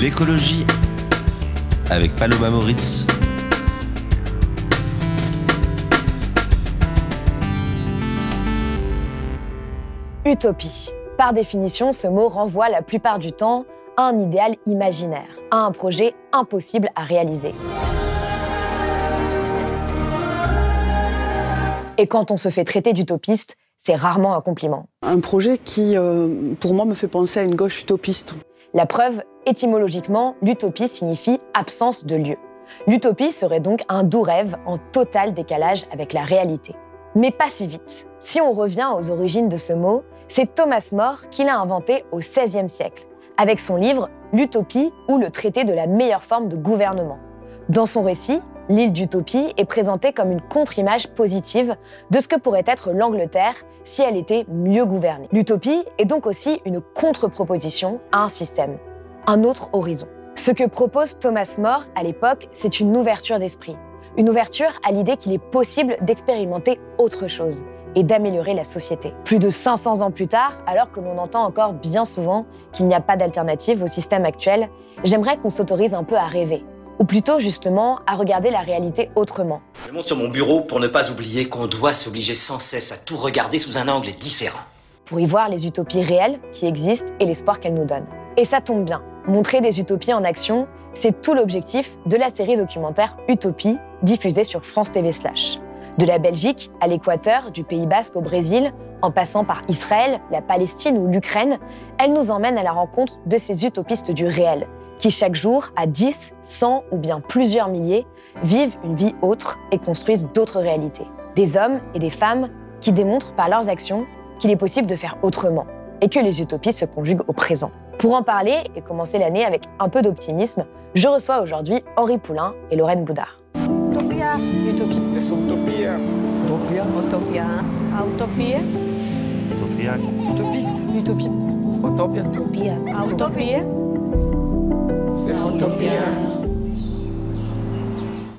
L'écologie avec Paloma Moritz. Utopie. Par définition, ce mot renvoie la plupart du temps à un idéal imaginaire, à un projet impossible à réaliser. Et quand on se fait traiter d'utopiste, c'est rarement un compliment. Un projet qui, euh, pour moi, me fait penser à une gauche utopiste. La preuve, étymologiquement, l'utopie signifie absence de lieu. L'utopie serait donc un doux rêve en total décalage avec la réalité. Mais pas si vite. Si on revient aux origines de ce mot, c'est Thomas More qui l'a inventé au XVIe siècle, avec son livre L'Utopie ou le traité de la meilleure forme de gouvernement. Dans son récit, l'île d'Utopie est présentée comme une contre-image positive de ce que pourrait être l'Angleterre si elle était mieux gouvernée. L'utopie est donc aussi une contre-proposition à un système, un autre horizon. Ce que propose Thomas More à l'époque, c'est une ouverture d'esprit, une ouverture à l'idée qu'il est possible d'expérimenter autre chose et d'améliorer la société. Plus de 500 ans plus tard, alors que l'on entend encore bien souvent qu'il n'y a pas d'alternative au système actuel, j'aimerais qu'on s'autorise un peu à rêver, ou plutôt justement à regarder la réalité autrement. Je monte sur mon bureau pour ne pas oublier qu'on doit s'obliger sans cesse à tout regarder sous un angle différent. Pour y voir les utopies réelles qui existent et l'espoir qu'elles nous donnent. Et ça tombe bien, montrer des utopies en action, c'est tout l'objectif de la série documentaire Utopie, diffusée sur France TV. De la Belgique à l'Équateur, du Pays Basque au Brésil, en passant par Israël, la Palestine ou l'Ukraine, elle nous emmène à la rencontre de ces utopistes du réel, qui chaque jour, à 10, 100 ou bien plusieurs milliers, vivent une vie autre et construisent d'autres réalités. Des hommes et des femmes qui démontrent par leurs actions qu'il est possible de faire autrement et que les utopies se conjuguent au présent. Pour en parler et commencer l'année avec un peu d'optimisme, je reçois aujourd'hui Henri Poulain et Lorraine Boudard. Utopia. Utopie. Essa utopia. Utopia. Utopia. A utopia. Utopia. Utopiste. Utopie. Utopia. Utopia. A utopia. Essa utopia.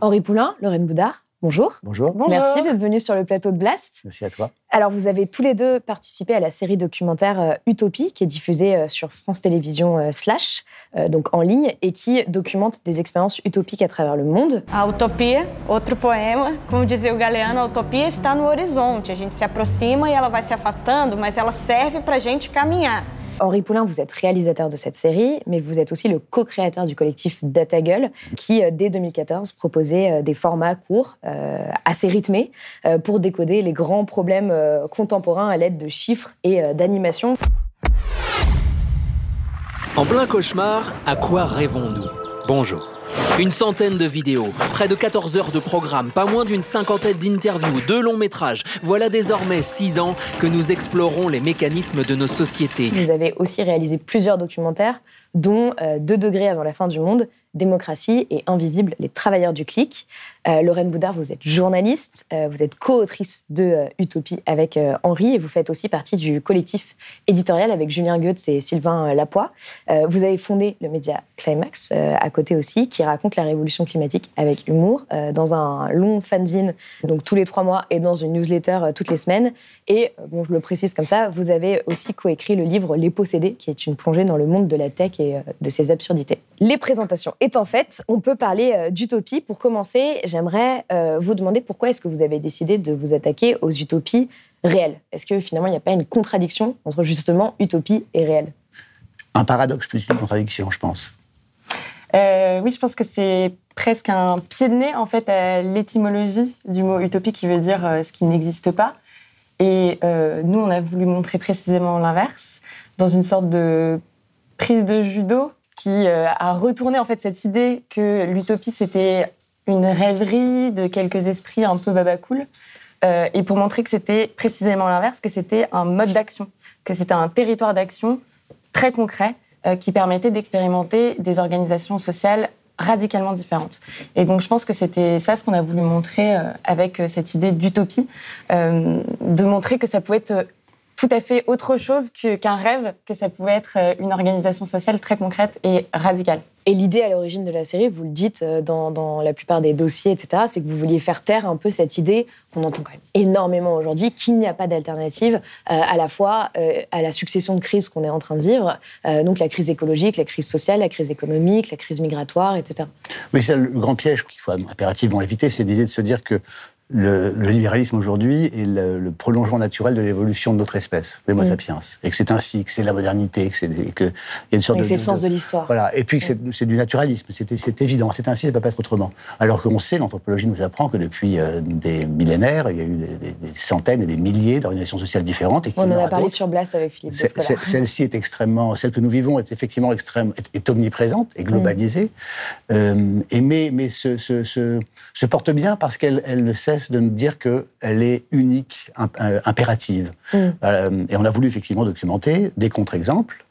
Henri Poulain, Lorraine Boudard, bonjour. Bonjour. Merci d'être venu sur le plateau de Blast. Merci à toi. Alors, vous avez tous les deux participé à la série documentaire euh, Utopie, qui est diffusée euh, sur France Télévisions euh, Slash, donc en ligne, et qui documente des expériences utopiques à travers le monde. A utopia, outro poema. Como dizia o Galeano, a utopia está no horizonte. A gente se aproxima e ela vai se afastando, mas ela serve para a gente caminhar. Henri Poulain, vous êtes réalisateur de cette série, mais vous êtes aussi le co-créateur du collectif Datagueule, qui, euh, dès 2014, proposait euh, des formats courts, euh, assez rythmés, pour décoder les grands problèmes contemporains à l'aide de chiffres et d'animations. En plein cauchemar, à quoi rêvons-nous? Bonjour. Une centaine de vidéos, près de 14 heures de programme, pas moins d'une cinquantaine d'interviews, deux longs métrages. Voilà désormais six ans que nous explorons les mécanismes de nos sociétés. Vous avez aussi réalisé plusieurs documentaires, dont euh, Deux degrés avant la fin du monde, Démocratie et Invisible, les travailleurs du clic. Euh, Lorraine Boudard, vous êtes journaliste, euh, vous êtes co-autrice de euh, Utopie avec euh, Henri et vous faites aussi partie du collectif éditorial avec Julien Goetz et Sylvain Lapoix. Vous avez fondé le média Climax à côté aussi, qui raconte la révolution climatique avec humour dans un long fanzine, donc tous les trois mois, et dans une newsletter toutes les semaines. Et, bon, je le précise comme ça, vous avez aussi coécrit le livre Les possédés, qui est une plongée dans le monde de la tech et de ses absurdités. Les présentations étant faites, on peut parler d'utopie. Pour commencer, j'aimerais euh, vous demander pourquoi est-ce que vous avez décidé de vous attaquer aux utopies réelles? Est-ce que finalement, il n'y a pas une contradiction entre justement utopie et réel? Un paradoxe plus qu'une contradiction, je pense. Euh, oui, je pense que c'est presque un pied de nez en fait à l'étymologie du mot utopie qui veut dire euh, ce qui n'existe pas. Et euh, nous, on a voulu montrer précisément l'inverse, dans une sorte de prise de judo qui euh, a retourné en fait cette idée que l'utopie c'était une rêverie de quelques esprits un peu babacool, euh, et pour montrer que c'était précisément l'inverse, que c'était un mode d'action. que c'était un territoire d'action très concret euh, qui permettait d'expérimenter des organisations sociales radicalement différentes. Et donc je pense que c'était ça ce qu'on a voulu montrer euh, avec euh, cette idée d'utopie, de montrer que ça pouvait être tout à fait autre chose qu'un rêve, que ça pouvait être une organisation sociale très concrète et radicale. Et l'idée à l'origine de la série, vous le dites euh, dans, la plupart des dossiers, etc., c'est que vous vouliez faire taire un peu cette idée qu'on entend quand même énormément aujourd'hui, qu'il n'y a pas d'alternative euh, à la fois euh, à la succession de crises qu'on est en train de vivre, donc la crise écologique, la crise sociale, la crise économique, la crise migratoire, etc. Oui, c'est le grand piège qu'il faut impérativement éviter, c'est l'idée de se dire que le, libéralisme aujourd'hui est le, prolongement naturel de l'évolution de notre espèce, l'Homo sapiens, et que c'est ainsi, que c'est la modernité, que c'est que y a une sorte et de. C'est le sens de, l'histoire. Voilà, et puis que c'est du naturalisme, c'est évident, c'est ainsi, ça ne peut pas être autrement. Alors qu'on sait, l'anthropologie nous apprend que depuis euh, des millénaires, il y a eu des, centaines et des milliers d'organisations sociales différentes. Et On en a parlé sur Blast avec Philippe. Celle-ci est extrêmement, celle que nous vivons est effectivement extrême, est, omniprésente et globalisée, mm. euh, et mais, mais se, se, se, porte bien parce qu'elle elle ne cesse de nous dire qu'elle est unique, euh, impérative. Mm. Euh, et on a voulu effectivement documenter des contre-exemples,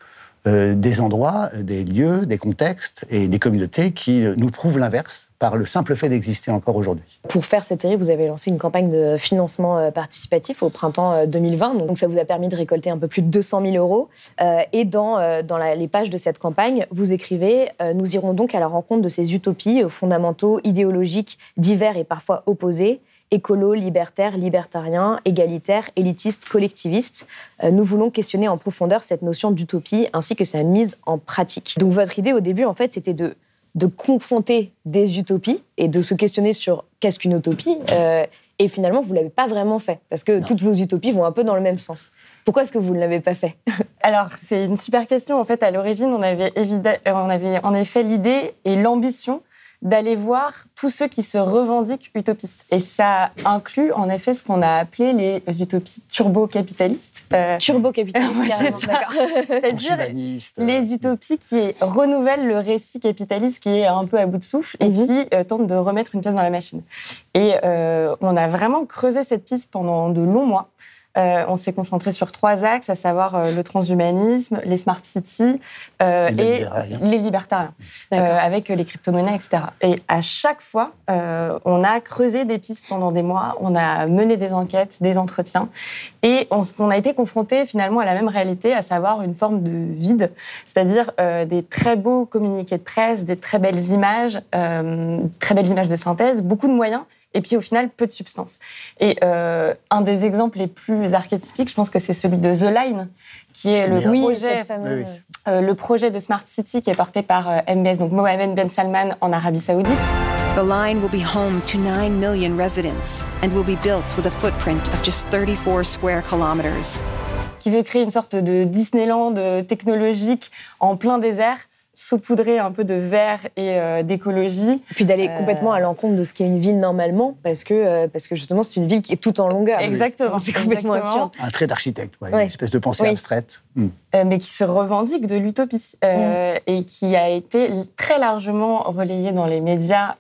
euh, des endroits, des lieux, des contextes et des communautés qui nous prouvent l'inverse par le simple fait d'exister encore aujourd'hui. Pour faire cette série, vous avez lancé une campagne de financement participatif au printemps 2020. Donc ça vous a permis de récolter un peu plus de 200 000 euros. Et dans, dans les pages de cette campagne, vous écrivez Nous irons donc à la rencontre de ces utopies fondamentaux, idéologiques, divers et parfois opposés écolo, libertaire, libertarien, égalitaire, élitiste, collectiviste. Euh, nous voulons questionner en profondeur cette notion d'utopie ainsi que sa mise en pratique. Donc votre idée au début, en fait, c'était de, de confronter des utopies et de se questionner sur qu'est-ce qu'une utopie. Euh, et finalement, vous ne l'avez pas vraiment fait, parce que toutes vos utopies vont un peu dans le même sens. Pourquoi est-ce que vous ne l'avez pas fait? Alors, c'est une super question. En fait, à l'origine, on avait, on avait en effet l'idée et l'ambition d'aller voir tous ceux qui se revendiquent utopistes. Et ça inclut en effet ce qu'on a appelé les utopies turbo-capitalistes. Euh, turbo-capitalistes, C'est-à-dire les utopies qui renouvellent le récit capitaliste qui est un peu à bout de souffle et mhm. qui euh, tentent de remettre une pièce dans la machine. Et euh, on a vraiment creusé cette piste pendant de longs mois. Euh, on s'est concentré sur trois axes, à savoir euh, le transhumanisme, les smart cities euh, et, les libertariens, avec les crypto-monnaies, etc. Et à chaque fois, on a creusé des pistes pendant des mois, on a mené des enquêtes, des entretiens, et on, a été confronté finalement à la même réalité, à savoir une forme de vide, c'est-à-dire des très beaux communiqués de presse, des très belles images, très belles images de synthèse, beaucoup de moyens et puis au final peu de substance. Et euh, un des exemples les plus archétypiques, je pense que c'est celui de The Line, qui est le projet, euh, le projet de Smart City qui est porté par euh, MBS, donc Mohamed Ben Salman en Arabie Saoudite. The line will be home to 9 million residents and will be built with a footprint of just 34 square kilometers. Qui veut créer une sorte de Disneyland technologique en plein désert saupoudrer un peu de vert et euh, d'écologie. Puis d'aller euh, complètement à l'encontre de ce qu'est une ville normalement, parce que, euh, parce que justement, c'est une ville qui est tout en longueur. Exactement. C'est complètement absurde. Un trait d'architecte, une espèce de pensée abstraite. Hmm. mais qui se revendique de l'utopie hmm. et qui a été très largement relayée dans les médias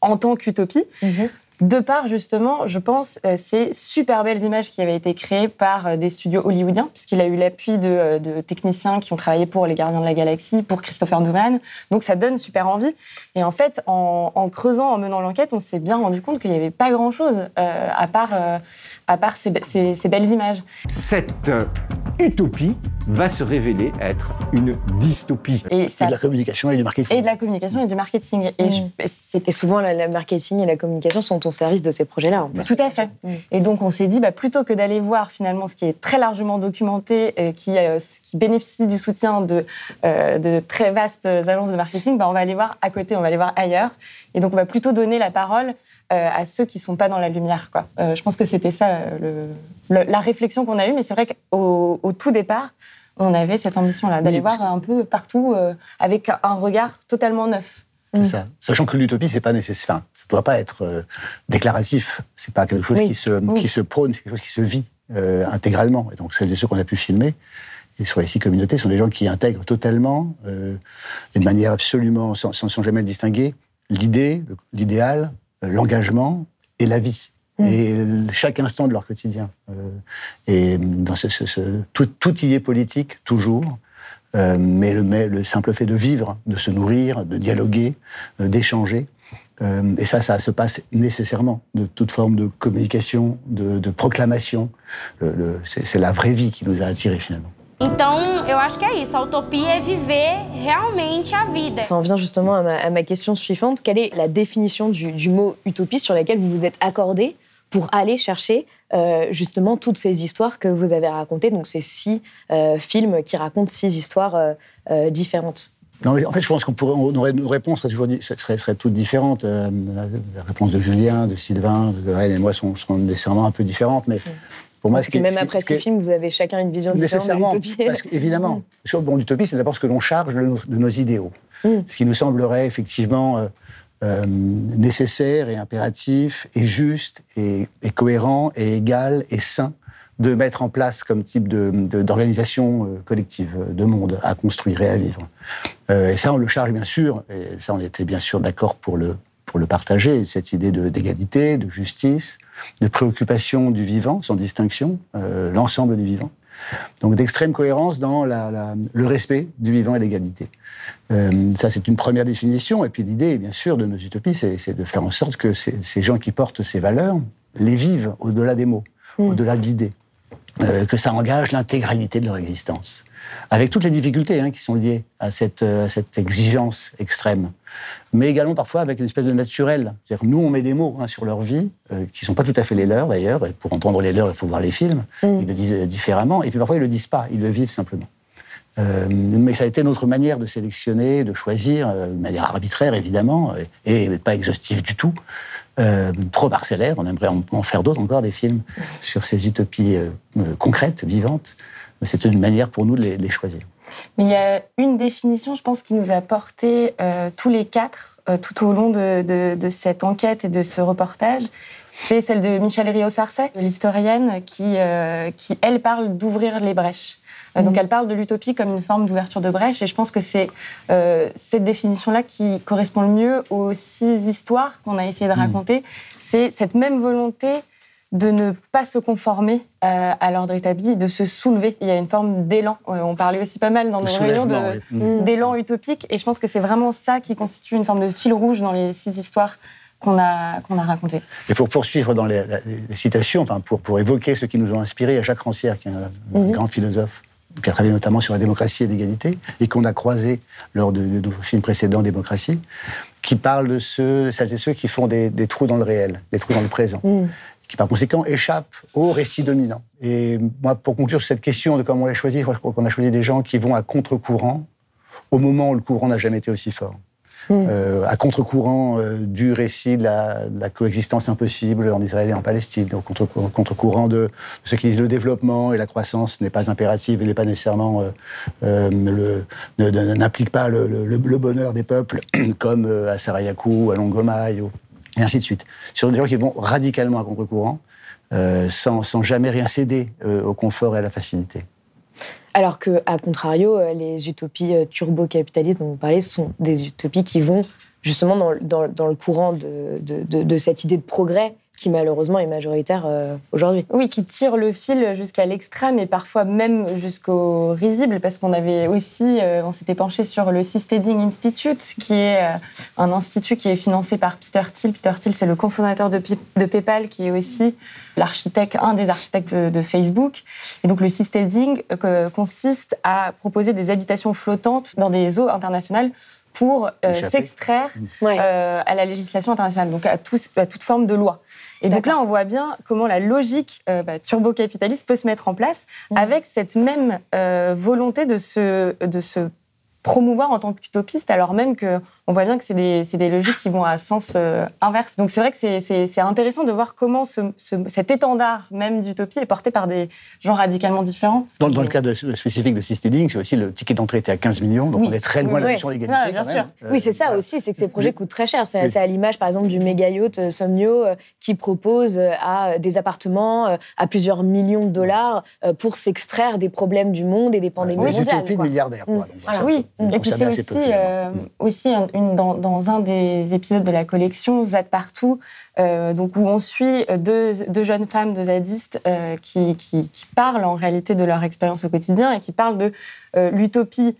en tant qu'utopie. Mhm de part, justement, je pense, euh, ces super belles images qui avaient été créées par euh, des studios hollywoodiens, puisqu'il a eu l'appui euh, de, techniciens qui ont travaillé pour Les Gardiens de la Galaxie, pour Christopher Nolan. Donc ça donne super envie. Et en fait, en, creusant, en menant l'enquête, on s'est bien rendu compte qu'il n'y avait pas grand-chose à part, à part ces, belles images. Cette utopie va se révéler être une dystopie. Et, de la communication et du marketing. Et de la communication et du marketing. Et, mm. souvent, le marketing et la communication sont au service de ces projets-là. Tout à fait. Mm. Et donc, on s'est dit, bah, plutôt que d'aller voir finalement ce qui est très largement documenté, et qui, euh, qui bénéficie du soutien de, euh, de très vastes agences de marketing, bah, on va aller voir à côté, on va aller voir ailleurs. Et donc, on va plutôt donner la parole euh, à ceux qui sont pas dans la lumière. Quoi. Euh, je pense que c'était ça le, la réflexion qu'on a eue, mais c'est vrai qu'au au tout départ, on avait cette ambition-là, d'aller voir un peu partout euh, avec un regard totalement neuf. C'est mm. ça. Sachant que l'utopie, c'est pas nécessaire. Enfin, ça doit pas être déclaratif. C'est pas quelque chose qui, se, qui se prône, c'est quelque chose qui se vit intégralement. Et donc, celles et ceux qu'on a pu filmer, et sur les six communautés, sont des gens qui intègrent totalement, d'une manière absolument, sans, sans, sans jamais le distinguer, l'idée, l'idéal, l'engagement et la vie. et chaque instant de leur quotidien. Euh, et dans ce, ce, tout, tout, y est politique, toujours. Euh, mais, le, mais, le, simple fait de vivre, de se nourrir, de dialoguer, euh, d'échanger, euh, et ça, ça se passe nécessairement de toute forme de communication, de, de proclamation. C'est la vraie vie qui nous a attirés finalement. Então, eu acho que é isso. A utopia é viver realmente a vida. Ça en vient justement à ma, à ma question suivante. Quelle est la définition du, du, mot utopie sur laquelle vous vous êtes accordé pour aller chercher euh, justement toutes ces histoires que vous avez racontées, donc ces six euh, films qui racontent six histoires euh, euh différentes non, mais en fait, je pense qu'on pourrait, on aurait, nos réponses seraient, toujours, seraient, seraient toutes différentes. Euh, la réponse de Julien, de Sylvain, de Rennes et moi sont, seront nécessairement un peu différentes, mais pour moi, parce que même après ces films, vous avez chacun une vision différente de l'utopie. Parce évidemment, mm. parce que, bon, l'utopie, c'est d'abord ce que l'on charge de nos, de nos idéaux, mm. ce qui nous semblerait effectivement euh, euh, nécessaire et impératif et juste et, et, cohérent et égal et sain de mettre en place comme type d'organisation de, de, collective, de monde à construire et à vivre. Euh, et ça, on le charge bien sûr, et ça, on était bien sûr d'accord pour le, pour le partager, cette idée d'égalité, de, de, justice, de préoccupation du vivant, sans distinction, euh, l'ensemble du vivant. Donc d'extrême cohérence dans la, la, le respect du vivant et l'égalité. Euh, ça, c'est une première définition. Et puis l'idée, bien sûr, de nos utopies, c'est de faire en sorte que ces, ces, gens qui portent ces valeurs les vivent au-delà des mots, mmh. au-delà de l'idée. Euh, que ça engage l'intégralité de leur existence. Avec toutes les difficultés hein, qui sont liées à cette, euh, à cette, exigence extrême. Mais également parfois avec une espèce de naturel. C'est-à-dire nous, on met des mots hein, sur leur vie, euh, qui ne sont pas tout à fait les leurs d'ailleurs. Et pour entendre les leurs, il faut voir les films. Mm. Ils le disent différemment. Et puis parfois, ils ne le disent pas, ils le vivent simplement. Euh, mais ça a été notre manière de sélectionner, de choisir, euh, de manière arbitraire évidemment, et, et pas exhaustive du tout, euh, trop parcellaire. On aimerait en, faire d'autres encore, des films sur ces utopies euh, concrètes, vivantes. Mais c'est une manière pour nous de les, choisir. Mais il y a une définition, je pense, qui nous a porté euh, tous les quatre tout au long de, cette enquête et de ce reportage. C'est celle de Michel Rio-Sarcey, l'historienne, qui, qui, elle, parle d'ouvrir les brèches. Euh, donc elle parle de l'utopie comme une forme d'ouverture de brèche et je pense que c'est euh, cette définition-là qui correspond le mieux aux six histoires qu'on a essayé de raconter. Mmh. C'est cette même volonté de ne pas se conformer euh, à l'ordre établi, de se soulever. Il y a une forme d'élan. On parlait aussi pas mal dans nos réunions d'élan utopique et je pense que c'est vraiment ça qui constitue une forme de fil rouge dans les six histoires qu'on a, qu'on a raconté. Et pour poursuivre dans les, les, citations, enfin pour, pour évoquer ceux qui nous ont inspirés, il y a Jacques Rancière, qui est un grand philosophe qui a travaillé notamment sur la démocratie et l'égalité, et qu'on a croisé lors de, de, nos films précédents, Démocratie, qui parle de ceux, celles et ceux qui font des, des trous dans le réel, des trous dans le présent, mmh. qui par conséquent échappent au récit dominant. Et moi, pour conclure sur cette question de comment on les choisit, je crois qu'on a choisi des gens qui vont à contre-courant au moment où le courant n'a jamais été aussi fort. Mmh. Euh, à contre-courant euh, du récit de la, de la, coexistence impossible en Israël et en Palestine, au contre-courant de, de ceux qui disent le développement et la croissance n'est pas impérative et n'est pas nécessairement euh, n'implique pas le, le, le, bonheur des peuples, comme euh, à Sarayaku, à Longomai, et ainsi de suite. Sur des gens qui vont radicalement à contre-courant, euh, sans, sans, jamais rien céder au confort et à la facilité. Alors que, à contrario, euh, les utopies euh, turbo-capitalistes dont vous parlez sont des utopies qui vont justement dans, le courant de, cette idée de progrès qui malheureusement est majoritaire euh, aujourd'hui. Oui, qui tire le fil jusqu'à l'extrême et parfois même jusqu'au risible, parce qu'on avait aussi, euh, on s'était penché sur le Seasteading Institute, qui est euh, un institut qui est financé par Peter Thiel. Peter Thiel, c'est le cofondateur de, PayPal, qui est aussi l'architecte, un des architectes de, de, Facebook. Et donc le Seasteading consiste à proposer des habitations flottantes dans des eaux internationales pour euh, s'extraire ouais. euh, à la législation internationale, donc à, tout, à toute forme de loi. Et donc là, on voit bien comment la logique euh, bah, turbo-capitaliste peut se mettre en place mmh. avec cette même euh, volonté de se, de se promouvoir en tant qu'utopiste, alors même que on voit bien que c'est des, des, logiques qui vont à sens euh, inverse. Donc c'est vrai que c'est intéressant de voir comment ce, ce, cet étendard même d'utopie est porté par des gens radicalement différents. Dans, dans le cas de, spécifique de Seasteading, c'est aussi le ticket d'entrée était à 15 millions, donc oui. on est très loin oui, de oui. l'égalité. bien sûr. Euh, oui, c'est ça aussi, c'est que ces projets coûtent très cher. C'est à l'image, par exemple, du méga yacht euh, Somnio euh, qui propose euh, à des appartements euh, à plusieurs millions de dollars pour s'extraire des problèmes du monde et des pandémies mondiales. Des utopies de milliardaires. Mmh. Voilà. Oui, Et puis c'est aussi, euh, aussi une, dans, dans, un des épisodes de la collection, Zad Partout, euh, donc où on suit deux, deux, jeunes femmes, deux zadistes, euh, qui, qui, qui, parlent en réalité de leur expérience au quotidien et qui parlent de l'utopie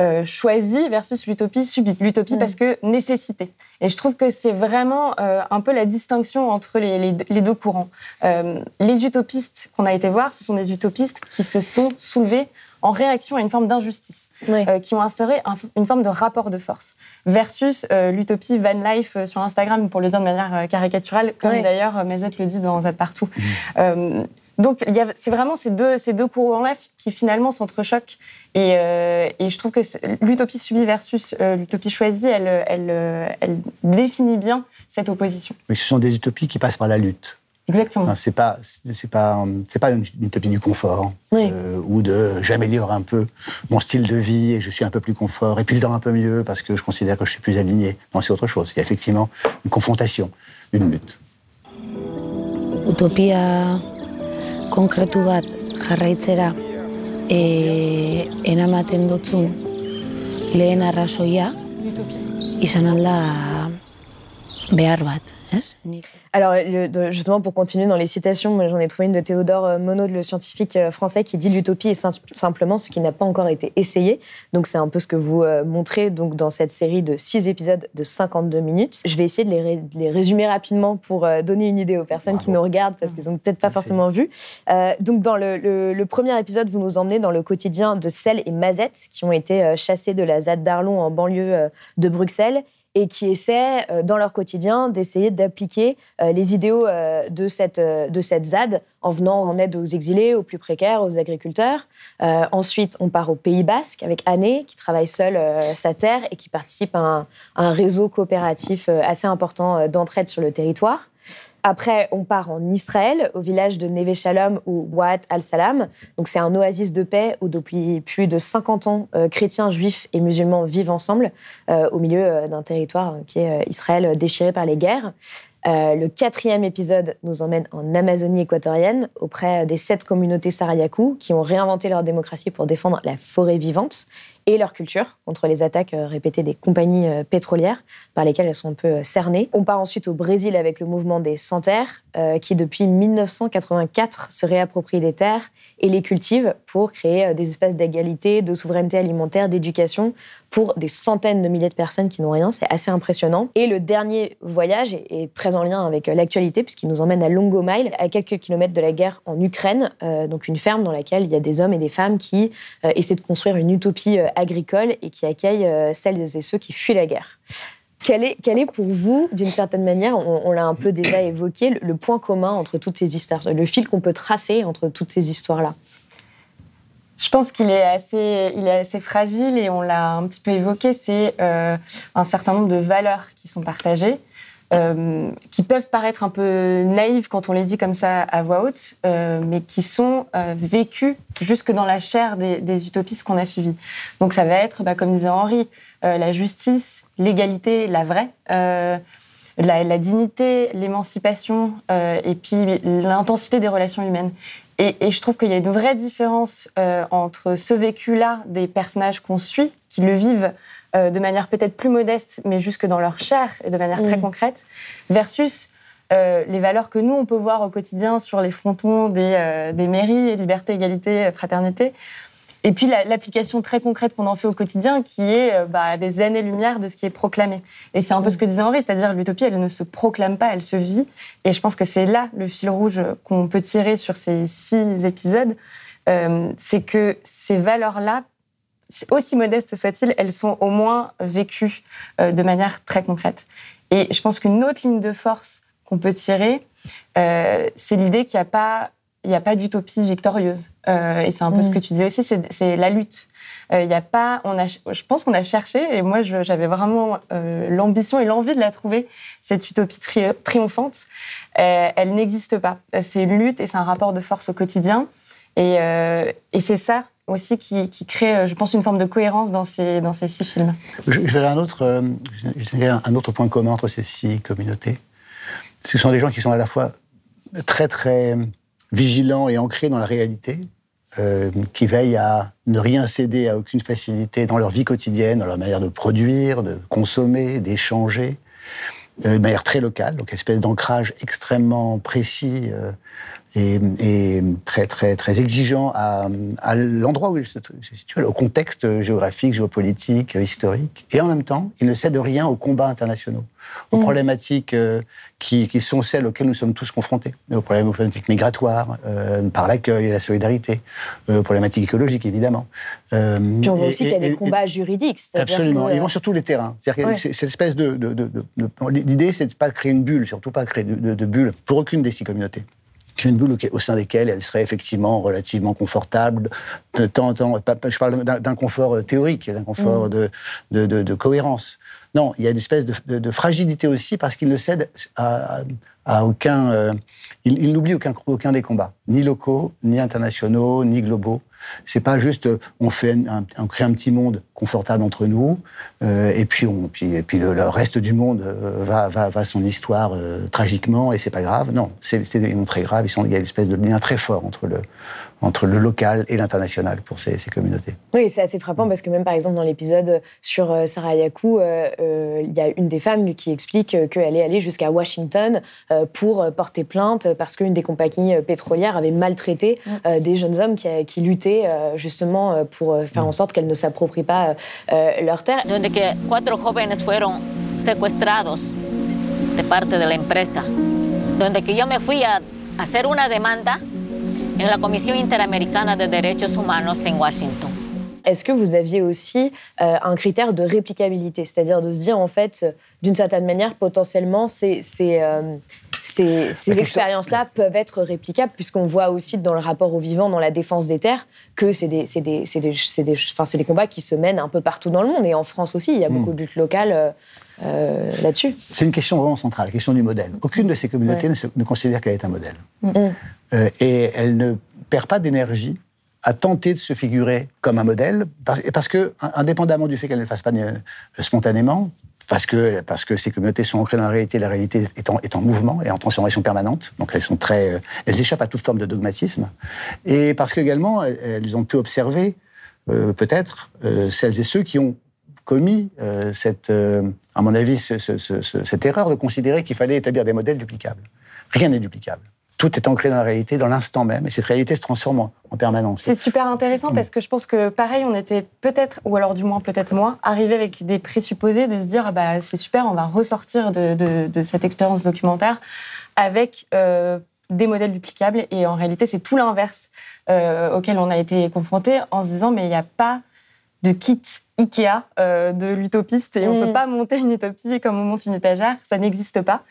euh, choisie versus l'utopie subie. L'utopie parce que nécessité. Et je trouve que c'est vraiment euh, un peu la distinction entre les, les, les deux courants. Euh, les utopistes qu'on a été voir, ce sont des utopistes qui se sont soulevés en réaction à une forme d'injustice, euh, qui ont instauré un, une forme de rapport de force, versus euh, l'utopie van life sur Instagram, pour le dire de manière caricaturale, comme d'ailleurs Mazet le dit dans Z Partout. Mmh. Donc, c'est vraiment ces deux, ces deux courants-là qui finalement s'entrechoquent. Et, euh, et, je trouve que l'utopie subie versus euh, l'utopie choisie, elle, elle, elle, définit bien cette opposition. Mais ce sont des utopies qui passent par la lutte. Exactement. C'est pas, c'est pas, c'est pas une, utopie du confort oui. euh, ou de j'améliore un peu mon style de vie et je suis un peu plus confort et puis je dors un peu mieux parce que je considère que je suis plus aligné. Non, c'est autre chose. Il y a effectivement une confrontation, une lutte. Utopia konkretu bat jarraitzera e, enamaten dutzun lehen arrazoia izan alda behar bat? Alors, justement, pour continuer dans les citations, j'en ai trouvé une de Théodore euh, Monod, le scientifique euh, français, qui dit l'utopie est simplement ce qui n'a pas encore été essayé. Donc, c'est un peu ce que vous euh, montrez donc, dans cette série de six épisodes de 52 minutes. Je vais essayer de les, les résumer rapidement pour donner une idée aux personnes qui nous regardent, parce qu'ils n'ont peut-être pas forcément vu. Euh, donc, dans le, le, le, premier épisode, vous nous emmenez dans le quotidien de Celle et Mazette, qui ont été chassés de la ZAD d'Arlon en banlieue de Bruxelles et qui essaient, euh, dans leur quotidien, d'essayer d'appliquer euh, les idéaux euh, de cette, de cette ZAD en venant en aide aux exilés, aux plus précaires, aux agriculteurs. ensuite, on part au Pays Basque avec Anne, qui travaille seule sa terre et qui participe à un, à un réseau coopératif assez important d'entraide sur le territoire. Après, on part en Israël, au village de Neve Shalom ou Waat al-Salam. Donc, c'est un oasis de paix où, depuis plus de 50 ans, euh, chrétiens, juifs et musulmans vivent ensemble euh, au milieu euh, d'un territoire qui est Israël déchiré par les guerres. Le quatrième épisode nous emmène en Amazonie équatorienne auprès des sept communautés Sarayaku qui ont réinventé leur démocratie pour défendre la forêt vivante et leur culture contre les attaques euh, répétées des compagnies euh, pétrolières par lesquelles elles sont un peu euh, cernées. On part ensuite au Brésil avec le mouvement des Sans-Terres qui, depuis 1984, se réapproprie des terres et les cultive pour créer des espaces d'égalité, de souveraineté alimentaire, d'éducation pour des centaines de milliers de personnes qui n'ont rien. C'est assez impressionnant. Et le dernier voyage est, très en lien avec l'actualité puisqu'il nous emmène à Longomile, à quelques kilomètres de la guerre en Ukraine, donc une ferme dans laquelle il y a des hommes et des femmes qui essaient de construire une utopie agricole et qui accueille euh, celles et ceux qui fuient la guerre. Quel est, quel est pour vous, d'une certaine manière, on, l'a un peu déjà évoqué, le, le, point commun entre toutes ces histoires, le fil qu'on peut tracer entre toutes ces histoires-là? Je pense qu'il est assez, il est assez fragile et on l'a un petit peu évoqué. C'est euh, un certain nombre de valeurs qui sont partagées. Euh, qui peuvent paraître un peu naïves quand on les dit comme ça à voix haute, euh, mais qui sont euh, vécues jusque dans la chair des, des utopistes qu'on a suivis. Donc ça va être, bah, comme disait Henri, euh, la justice, l'égalité, la vraie, la, dignité, l'émancipation, et puis l'intensité des relations humaines. Et je trouve qu'il y a une vraie différence entre ce vécu-là des personnages qu'on suit, qui le vivent euh, de manière peut-être plus modeste, mais jusque dans leur chair et de manière mmh. très concrète, versus euh, les valeurs que nous, on peut voir au quotidien sur les frontons des, euh, des mairies, liberté, égalité, fraternité. Et puis l'application très concrète qu'on en fait au quotidien, qui est euh, bah, des années-lumière de ce qui est proclamé. Et c'est un peu ce que disait Henri, c'est-à-dire l'utopie, elle ne se proclame pas, elle se vit. Et je pense que c'est là le fil rouge qu'on peut tirer sur ces six épisodes, c'est que ces valeurs-là aussi modestes soient-ils, elles sont au moins vécues euh, de manière très concrète. Et je pense qu'une autre ligne de force qu'on peut tirer, euh, c'est l'idée qu'il n'y a pas, il a pas d'utopie victorieuse. Euh, et c'est un peu mmh. ce que tu disais aussi, c'est la lutte. Il euh, y a pas, on a, je pense qu'on a cherché, et moi j'avais vraiment euh, l'ambition et l'envie de la trouver, cette utopie tri triomphante. elle n'existe pas. C'est une lutte et c'est un rapport de force au quotidien. Et, et c'est ça aussi qui, crée, euh, je pense, une forme de cohérence dans ces, six films. Je, je vais un autre, euh, un autre point commun entre ces six communautés. Ce sont des gens qui sont à la fois très, très vigilants et ancrés dans la réalité, euh, qui veillent à ne rien céder à aucune facilité dans leur vie quotidienne, dans leur manière de produire, de consommer, d'échanger, de manière très locale, donc espèce d'ancrage extrêmement précis et, et, très, très, très exigeant à, à l'endroit où il se, se situe, au contexte géographique, géopolitique, historique. Et en même temps, il ne cède rien aux combats internationaux, aux Mm. problématiques euh, qui, qui sont celles auxquelles nous sommes tous confrontés, aux problématiques migratoires, euh, par l'accueil et la solidarité, euh, aux problématiques écologiques, évidemment. Euh, Puis on voit et- aussi qu'il y a et- des combats juridiques. c'est-à-dire Absolument. que, Ils vont sur tous les terrains. C'est-à-dire que Ouais. c'est cette espèce de. de- de- de- L'idée, c'est de pas créer une bulle, surtout pas créer de bulle pour aucune des six communautés. Une bulle au, sein desquelles elle serait effectivement relativement confortable. Pas- pas- je parle d'un confort euh, théorique, d'un confort Mm. de, de, de- de cohérence. Non, il y a une espèce de, fragilité aussi parce qu'il ne cède à, aucun. euh, il n'oublie aucun, des combats, ni locaux, ni internationaux, ni globaux. C'est pas juste on fait un, crée un petit monde confortable entre nous euh, et puis on puis, le, reste du monde euh, va, va, va son histoire tragiquement et c'est pas grave. Non, c'est des très graves. Il y a une espèce de lien très fort entre le entre le local et l'international pour ces, ces communautés. Oui, c'est assez frappant parce que même par exemple dans l'épisode sur euh, Sarah Yakou, euh, euh, il y a une des femmes qui explique qu'elle est allée jusqu'à Washington euh, pour porter plainte parce qu'une des compagnies pétrolières avait maltraité euh, des jeunes hommes qui, qui luttaient euh, justement pour faire en sorte qu'elles ne s'approprient pas leurs terres. donde que cuatro jóvenes fueron secuestrados de parte de la empresa, donde que yo me fui a hacer una demanda en la Comisión Interamericana de Derechos Humanos en Washington. Est-ce que vous aviez aussi euh, un critère de réplicabilité, c'est-à-dire de se dire en fait, d'une certaine manière, potentiellement, ces, ces, euh, ces- expériences-là peuvent être réplicables, puisqu'on voit aussi dans le rapport au vivant, dans la défense des terres, que c'est des, combats qui se mènent un peu partout dans le monde, et en France aussi, il y a Mm. beaucoup de luttes locales euh, euh, là-dessus. C'est une question vraiment centrale, la question du modèle. Aucune de ces communautés Ouais. ne, considère qu'elle est un modèle. Mm. Euh, et elle ne perd pas d'énergie à tenter de se figurer comme un modèle, parce, que, in- indépendamment du fait qu'elle ne le fasse pas euh, spontanément, parce que, parce que ces communautés sont ancrées dans la réalité, la réalité est en, mouvement et en transformation permanente, donc elles sont très, euh, elles échappent à toute forme de dogmatisme, et parce qu'également elles, ont pu observer, euh, peut-être, euh, celles et ceux qui ont commis euh, cette, à mon avis, ce- ce- ce- cette erreur de considérer qu'il fallait établir des modèles duplicables. Rien n'est duplicable. Tout est ancré dans la réalité, dans l'instant même, et cette réalité se transforme en, en permanence. C'est super intéressant parce que je pense que pareil, on était peut-être, ou alors du moins peut-être moi, arrivé avec des présupposés de se dire ah bah c'est super, on va ressortir de, de- de cette expérience documentaire avec euh, des modèles duplicables. Et en réalité, c'est tout l'inverse euh, auquel on a été confronté en se disant mais il n'y a pas de kit Ikea euh, de l'utopiste et on Mm. peut pas monter une utopie comme on monte une étagère, ça n'existe pas.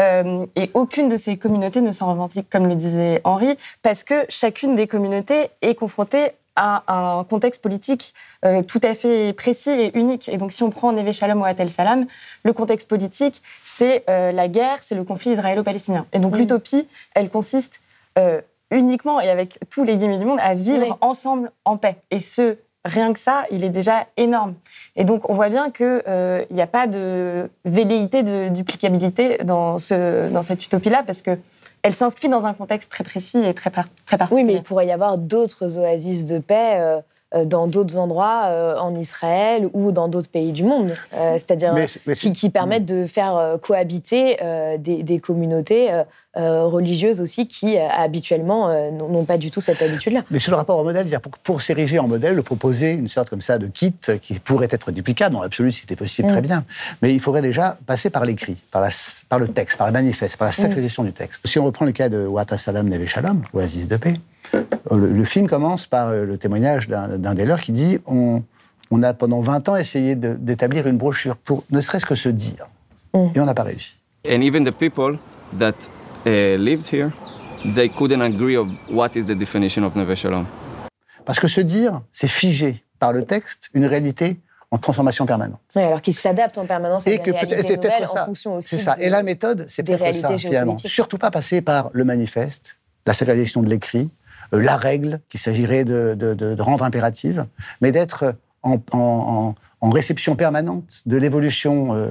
Euh, et aucune de ces communautés ne s'en revendique, comme le disait Henri, parce que chacune des communautés est confrontée à un contexte politique euh, tout à fait précis et unique. Et donc, si on prend Neve Shalom ou Atel Salam, le contexte politique, c'est euh, la guerre, c'est le conflit israélo-palestinien. Et donc, l'utopie, elle consiste euh, uniquement et avec tous les guillemets du monde à vivre Oui. ensemble en paix. Et ce, rien que ça, il est déjà énorme. Et donc, on voit bien qu'il n'y a pas de velléité de duplicabilité dans, ce, dans cette utopie-là, parce que elle s'inscrit dans un contexte très précis et très, par- très Oui, particulier. mais il pourrait y avoir d'autres oasis de paix euh, euh, dans d'autres endroits, euh, en Israël ou dans d'autres pays du monde. Euh, C'est-à-dire euh, qui, qui permettent de faire euh, cohabiter euh, des, des communautés euh, euh, religieuses aussi qui, euh, habituellement, euh, n'ont pas du tout cette habitude-là. Mais sur le rapport au modèle, c'est-à-dire pour, pour s'ériger en modèle, proposer une sorte comme ça de kit qui pourrait être duplicable, dans l'absolu, si c'était possible, très Mm. bien. Mais il faudrait déjà passer par l'écrit, par, la- par le texte, par le manifeste, par la sacralisation du texte. Si on reprend le cas de Wata Salam Neve Shalom, Oasis de paix, euh, le, le film commence par euh, le témoignage d'un des leurs qui dit on, on a pendant 20 ans essayé d'établir une brochure pour ne serait-ce que se dire. Et on n'a pas réussi. And even the people that lived here, they couldn't agree of what is the definition of Neve Shalom. Parce que se dire, c'est figer par le texte une réalité en transformation permanente. Oui, alors qu'ils s'adaptent en permanence à Et des que peut-être réalités c'est peut-être nouvelles ça. en fonction aussi C'est ça. de- Et la méthode, c'est peut-être ça finalement. Surtout pas passer par le manifeste, la sacralisation de l'écrit, euh, la règle qu'il s'agirait de, de- de- de rendre impérative, mais d'être en, en- en- en réception permanente de l'évolution euh,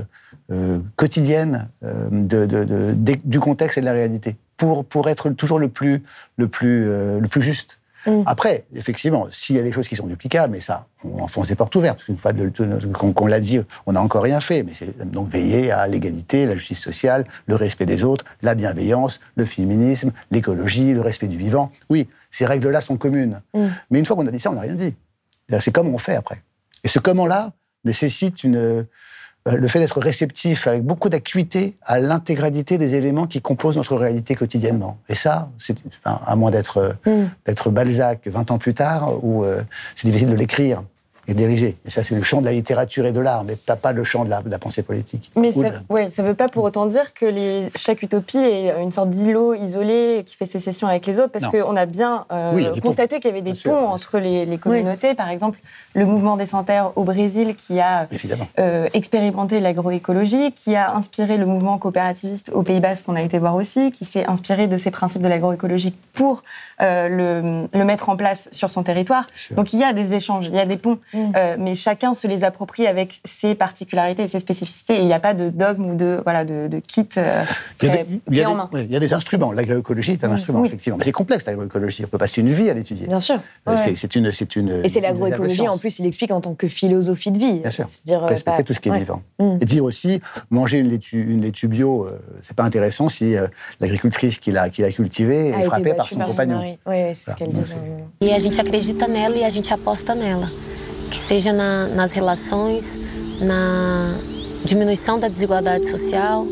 euh, quotidienne euh, de- de- de- des- du contexte et de la réalité, pour, pour être toujours le plus, le plus, euh, le plus juste. Mm. Après, effectivement, s'il y a des choses qui sont duplicables, mais ça, on enfonce des portes ouvertes. Parce qu'une fois qu'on l'a dit, on n'a encore rien fait. Mais c'est donc veiller à l'égalité, la justice sociale, le respect des autres, la bienveillance, le féminisme, l'écologie, le respect du vivant. Oui, ces règles-là sont communes. Mm. Mais une fois qu'on a dit ça, on n'a rien dit. C'est comment on fait après. Et ce comment-là nécessite une, le fait d'être réceptif avec beaucoup d'acuité à l'intégralité des éléments qui composent notre réalité quotidiennement. Et ça, c'est, à moins d'être, mm. d'être Balzac 20 ans plus tard, où euh, c'est difficile de l'écrire et dirigé. Et ça, c'est le champ de la littérature et de l'art, mais t'as pas le champ de la, de la pensée politique. Mais ça, ouais, ça veut pas pour autant dire que les, chaque utopie est une sorte d'îlot isolé qui fait sécession avec les autres, parce qu'on a bien euh, constaté qu'il y avait des ponts entre les, les communautés. Par exemple, le mouvement des terre au Brésil qui a euh, expérimenté l'agroécologie, qui a inspiré le mouvement coopérativiste au Pays Basque qu'on a été voir aussi, qui s'est inspiré de ces principes de l'agroécologie pour euh, le, le, mettre en place sur son territoire. Donc il y a des échanges, il y a des ponts. Mm. Euh, mais chacun se les approprie avec ses particularités et ses spécificités. Et il n'y a pas de dogme ou de, voilà, de, kit euh, il, y a des, il, y a des, instruments. L'agroécologie est un instrument, effectivement. Mais c'est complexe, l'agroécologie. On peut passer une vie à l'étudier. Bien sûr. Euh, c'est une, une. Et c'est l'agroécologie, en plus, il explique en tant que philosophie de vie. Bien sûr. C'est-à-dire. Respecter tout ce qui est vivant. Mm. Et dire aussi, manger une laitue, une laitue bio, c'est pas intéressant si l'agricultrice qui l'a cultivée est frappée par son compagnon. Oui, c'est ce qu'elle dit. Et a gente acredita nela e a gente aposta nela. Que seja na, nas relações, na diminuição da desigualdade social,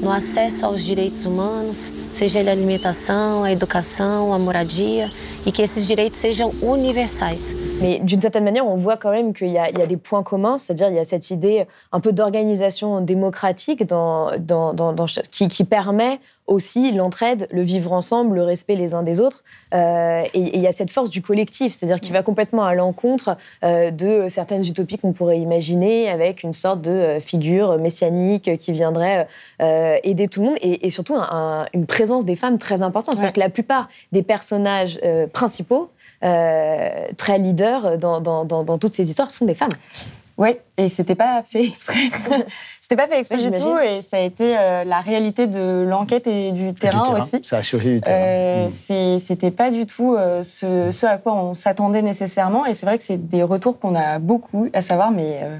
no acesso aos direitos humanos, seja ele a alimentação, a educação, a moradia, et que ces droits soient universels. Mais d'une certaine manière, on voit quand même qu'il y, a des points communs, c'est-à-dire il y a cette idée un peu d'organisation démocratique dans, dans, dans, dans qui, permet aussi l'entraide, le vivre ensemble, le respect les uns des autres. Euh, et il y a cette force du collectif, c'est-à-dire qui va complètement à l'encontre euh, de certaines utopies qu'on pourrait imaginer, avec une sorte de euh, figure messianique qui viendrait euh, aider tout le monde, et, et surtout un, une présence des femmes très importante. C'est-à-dire que la plupart des personnages principaux, très leaders dans, dans, dans, toutes ces histoires, sont des femmes. Oui, et c'était pas fait exprès. c'était pas fait exprès du tout, et ça a été euh, la réalité de l'enquête et du terrain, aussi. Ça a surgi du terrain. Euh, C'était pas du tout euh, ce, ce, à quoi on s'attendait nécessairement, et c'est vrai que c'est des retours qu'on a beaucoup, à savoir, mais euh,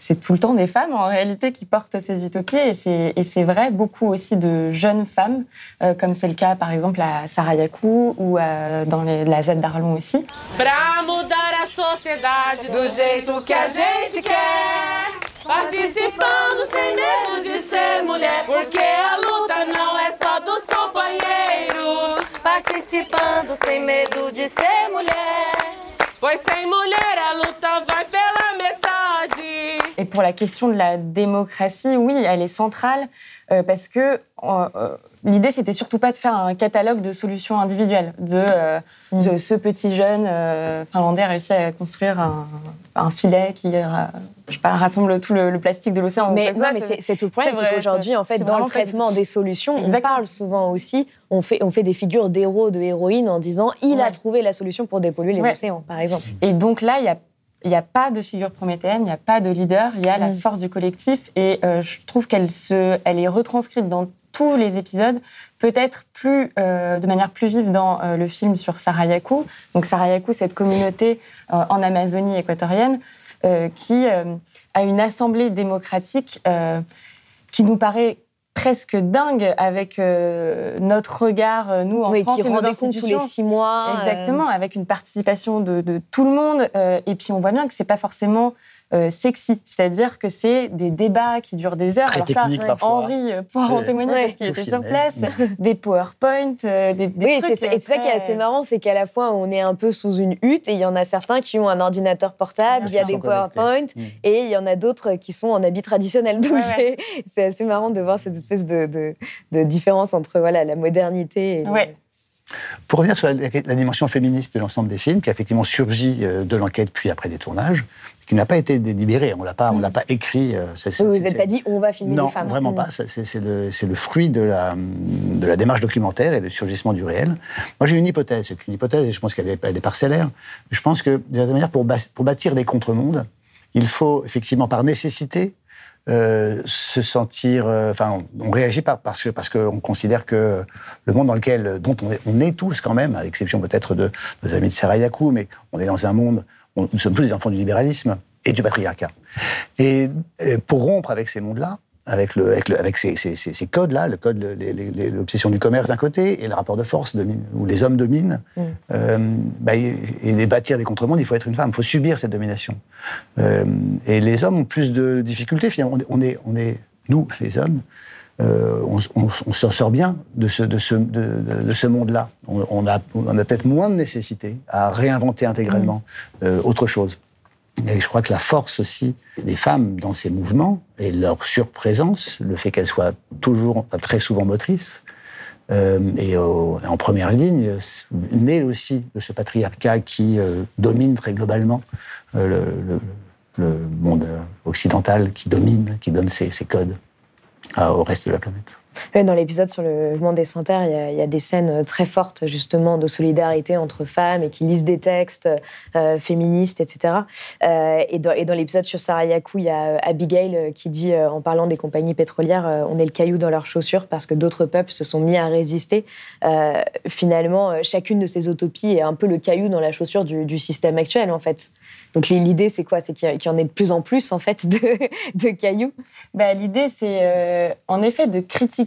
c'est tout le temps des femmes en réalité qui portent ces utopies, et c'est vrai beaucoup aussi de jeunes femmes, comme c'est le cas par exemple à Sarayaku ou dans les, la Z d'Arlon aussi. Pra mudar a sociedade do jeito que a gente gente quer. Participando sem medo de ser mulher, porque a luta não é só dos companheiros. Participando sem medo de ser mulher. Pois sem mulher a luta vai pela metade. Et pour la question de la démocratie, oui, elle est centrale euh, parce que euh, euh L'idée, c'était surtout pas de faire un catalogue de solutions individuelles, de, euh, mm. ce petit jeune euh, finlandais a réussi à construire un, filet qui euh, je sais pas, rassemble tout le, plastique de l'océan. Mais, mais c'est tout le problème, c'est qu'aujourd'hui, en fait, dans le traitement des solutions, on parle souvent aussi, on fait, on fait des figures d'héros, de héroïnes en disant il a trouvé la solution pour dépolluer les océans, par exemple. Et donc là, il y a il n'y a pas de figure prométhéenne, il n'y a pas de leader, il y a la mm. force du collectif et je trouve qu'elle se, elle est retranscrite dans tous les épisodes, peut-être plus, euh, de manière plus vive dans euh, le film sur Sarayaku. Donc Sarayaku, cette communauté euh, en Amazonie équatorienne, qui a une assemblée démocratique qui nous paraît presque dingue avec notre regard, nous en oui, France, qui rend des comptes tous les six mois. Exactement, avec une participation de, de, tout le monde. et puis on voit bien que c'est pas forcément euh, sexy. C'est-à-dire que c'est des débats qui durent des heures. Très technique, ça, parfois. Henri pourra en témoigner parce qu'il était sur place. des PowerPoint, euh, des, des oui, c'est ça, qui est assez marrant, c'est qu'à la fois on est un peu sous une hutte et il y en a certains qui ont un ordinateur portable, il y a des PowerPoint mm. et il y en a d'autres qui sont en habit traditionnel. Donc c'est assez marrant de voir cette espèce de, de, différence entre voilà la modernité et pour revenir sur la, dimension féministe de l'ensemble des films, qui a effectivement surgi euh, de l'enquête puis après des tournages, qui n'a pas été délibéré, on l'a pas, on l'a pas écrit. Euh, vous n'êtes pas dit on va filmer non, des femmes. Non, vraiment pas. C'est le, le, fruit de la, de la démarche documentaire et du surgissement du réel. Moi, j'ai une hypothèse, c'est une hypothèse, et je pense qu'elle est, est, parcellaire. Je pense que, de manière, pour, pour bâtir des contre-mondes, il faut effectivement, par nécessité, euh, se sentir, euh, enfin, on réagit pas parce que parce qu'on considère que le monde dans lequel, dont on est, on est tous quand même, à l'exception peut-être de nos amis de Sarayaku, mais on est dans un monde, on- nous sommes tous des enfants du libéralisme et du patriarcat. Et, euh, pour rompre avec ces mondes-là, avec, le, avec, le- avec ces, ces- ces- codes-là, le code, l'obsession du commerce d'un côté et le rapport de force domine- où les hommes dominent, euh, bah, et, bâtir des contre-mondes, il faut être une femme, il faut subir cette domination. Euh, et les hommes ont plus de difficultés. Finalement, on est, on est nous, les hommes, euh, on, on- on s'en sort bien de ce, de ce, de, de- de ce monde-là. On, on a, on a peut-être moins de nécessité à réinventer intégralement euh, autre chose. Et je crois que la force aussi des femmes dans ces mouvements et leur surprésence, le fait qu'elles soient toujours, enfin, très souvent motrices, euh, et au- en première ligne, naît aussi de ce patriarcat qui domine très globalement le, le- le monde occidental, qui domine, qui donne ses, ses codes au reste de la planète. Dans l'épisode sur le mouvement des Terres, il y, a, des scènes euh, très fortes justement de solidarité entre femmes et qui lisent des textes euh, féministes, etc. Euh, et dans, l'épisode sur Sarayaku, il y a Abigail qui dit, en parlant des compagnies pétrolières, on est le caillou dans leurs chaussures parce que d'autres peuples se sont mis à résister. Finalement, chacune de ces utopies est un peu le caillou dans la chaussure du, système actuel, en fait. Donc l'idée, c'est quoi? C'est qu'il y, en ait de plus en plus, en fait, de, de cailloux. Bah, L'idée, c'est en effet de critiquer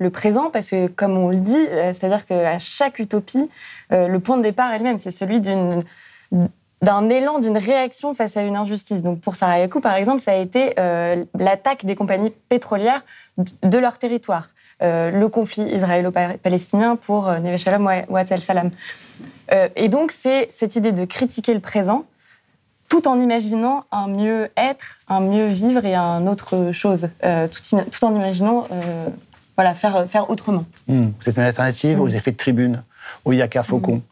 le présent, parce que, comme on le dit, euh, c'est-à-dire qu'à chaque utopie, euh, le point de départ est le même, c'est celui d'une d'un élan, d'une réaction face à une injustice. Donc pour Sarayaku, par exemple, ça a été euh, l'attaque des compagnies pétrolières de leur territoire. Le conflit israélo-palestinien pour Neve Shalom ou Ouat el-Salam. Et donc, c'est cette idée de critiquer le présent tout en imaginant un mieux être, un mieux vivre et un autre chose, tout, tout en imaginant voilà, faire, faire autrement. Hmm. C'est une alternative aux effets de tribune, aux yaka faucons,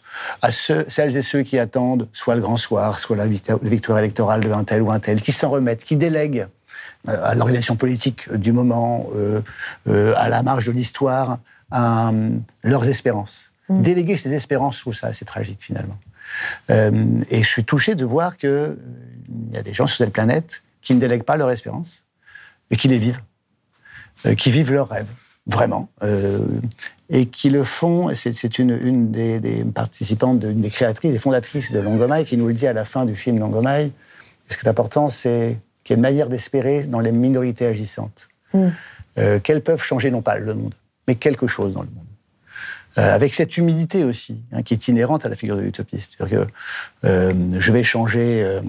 à ceux, celles et ceux qui attendent soit le grand soir, soit la victoire, électorale de un tel ou un tel, qui s'en remettent, qui délèguent euh, à l'organisation politique du moment, euh, euh, à la marge de l'histoire, à, euh, leurs espérances. Déléguer ses espérances, je trouve ça assez tragique finalement. Euh, et je suis touché de voir qu'il y a des gens sur cette planète qui ne délèguent pas leurs espérances et qui les vivent, euh, qui vivent leurs rêves, vraiment, euh, et qui le font. C'est une, une des, des participantes, une des créatrices, des fondatrices de Longomai qui nous le dit à la fin du film Longomai. Ce qui est important, c'est qu'il y a une manière d'espérer dans les minorités agissantes, euh, qu'elles peuvent changer non pas le monde, mais quelque chose dans le monde. Euh, avec cette humilité aussi, hein, qui est inhérente à la figure de l'utopiste. C'est-à-dire que euh, je vais changer euh,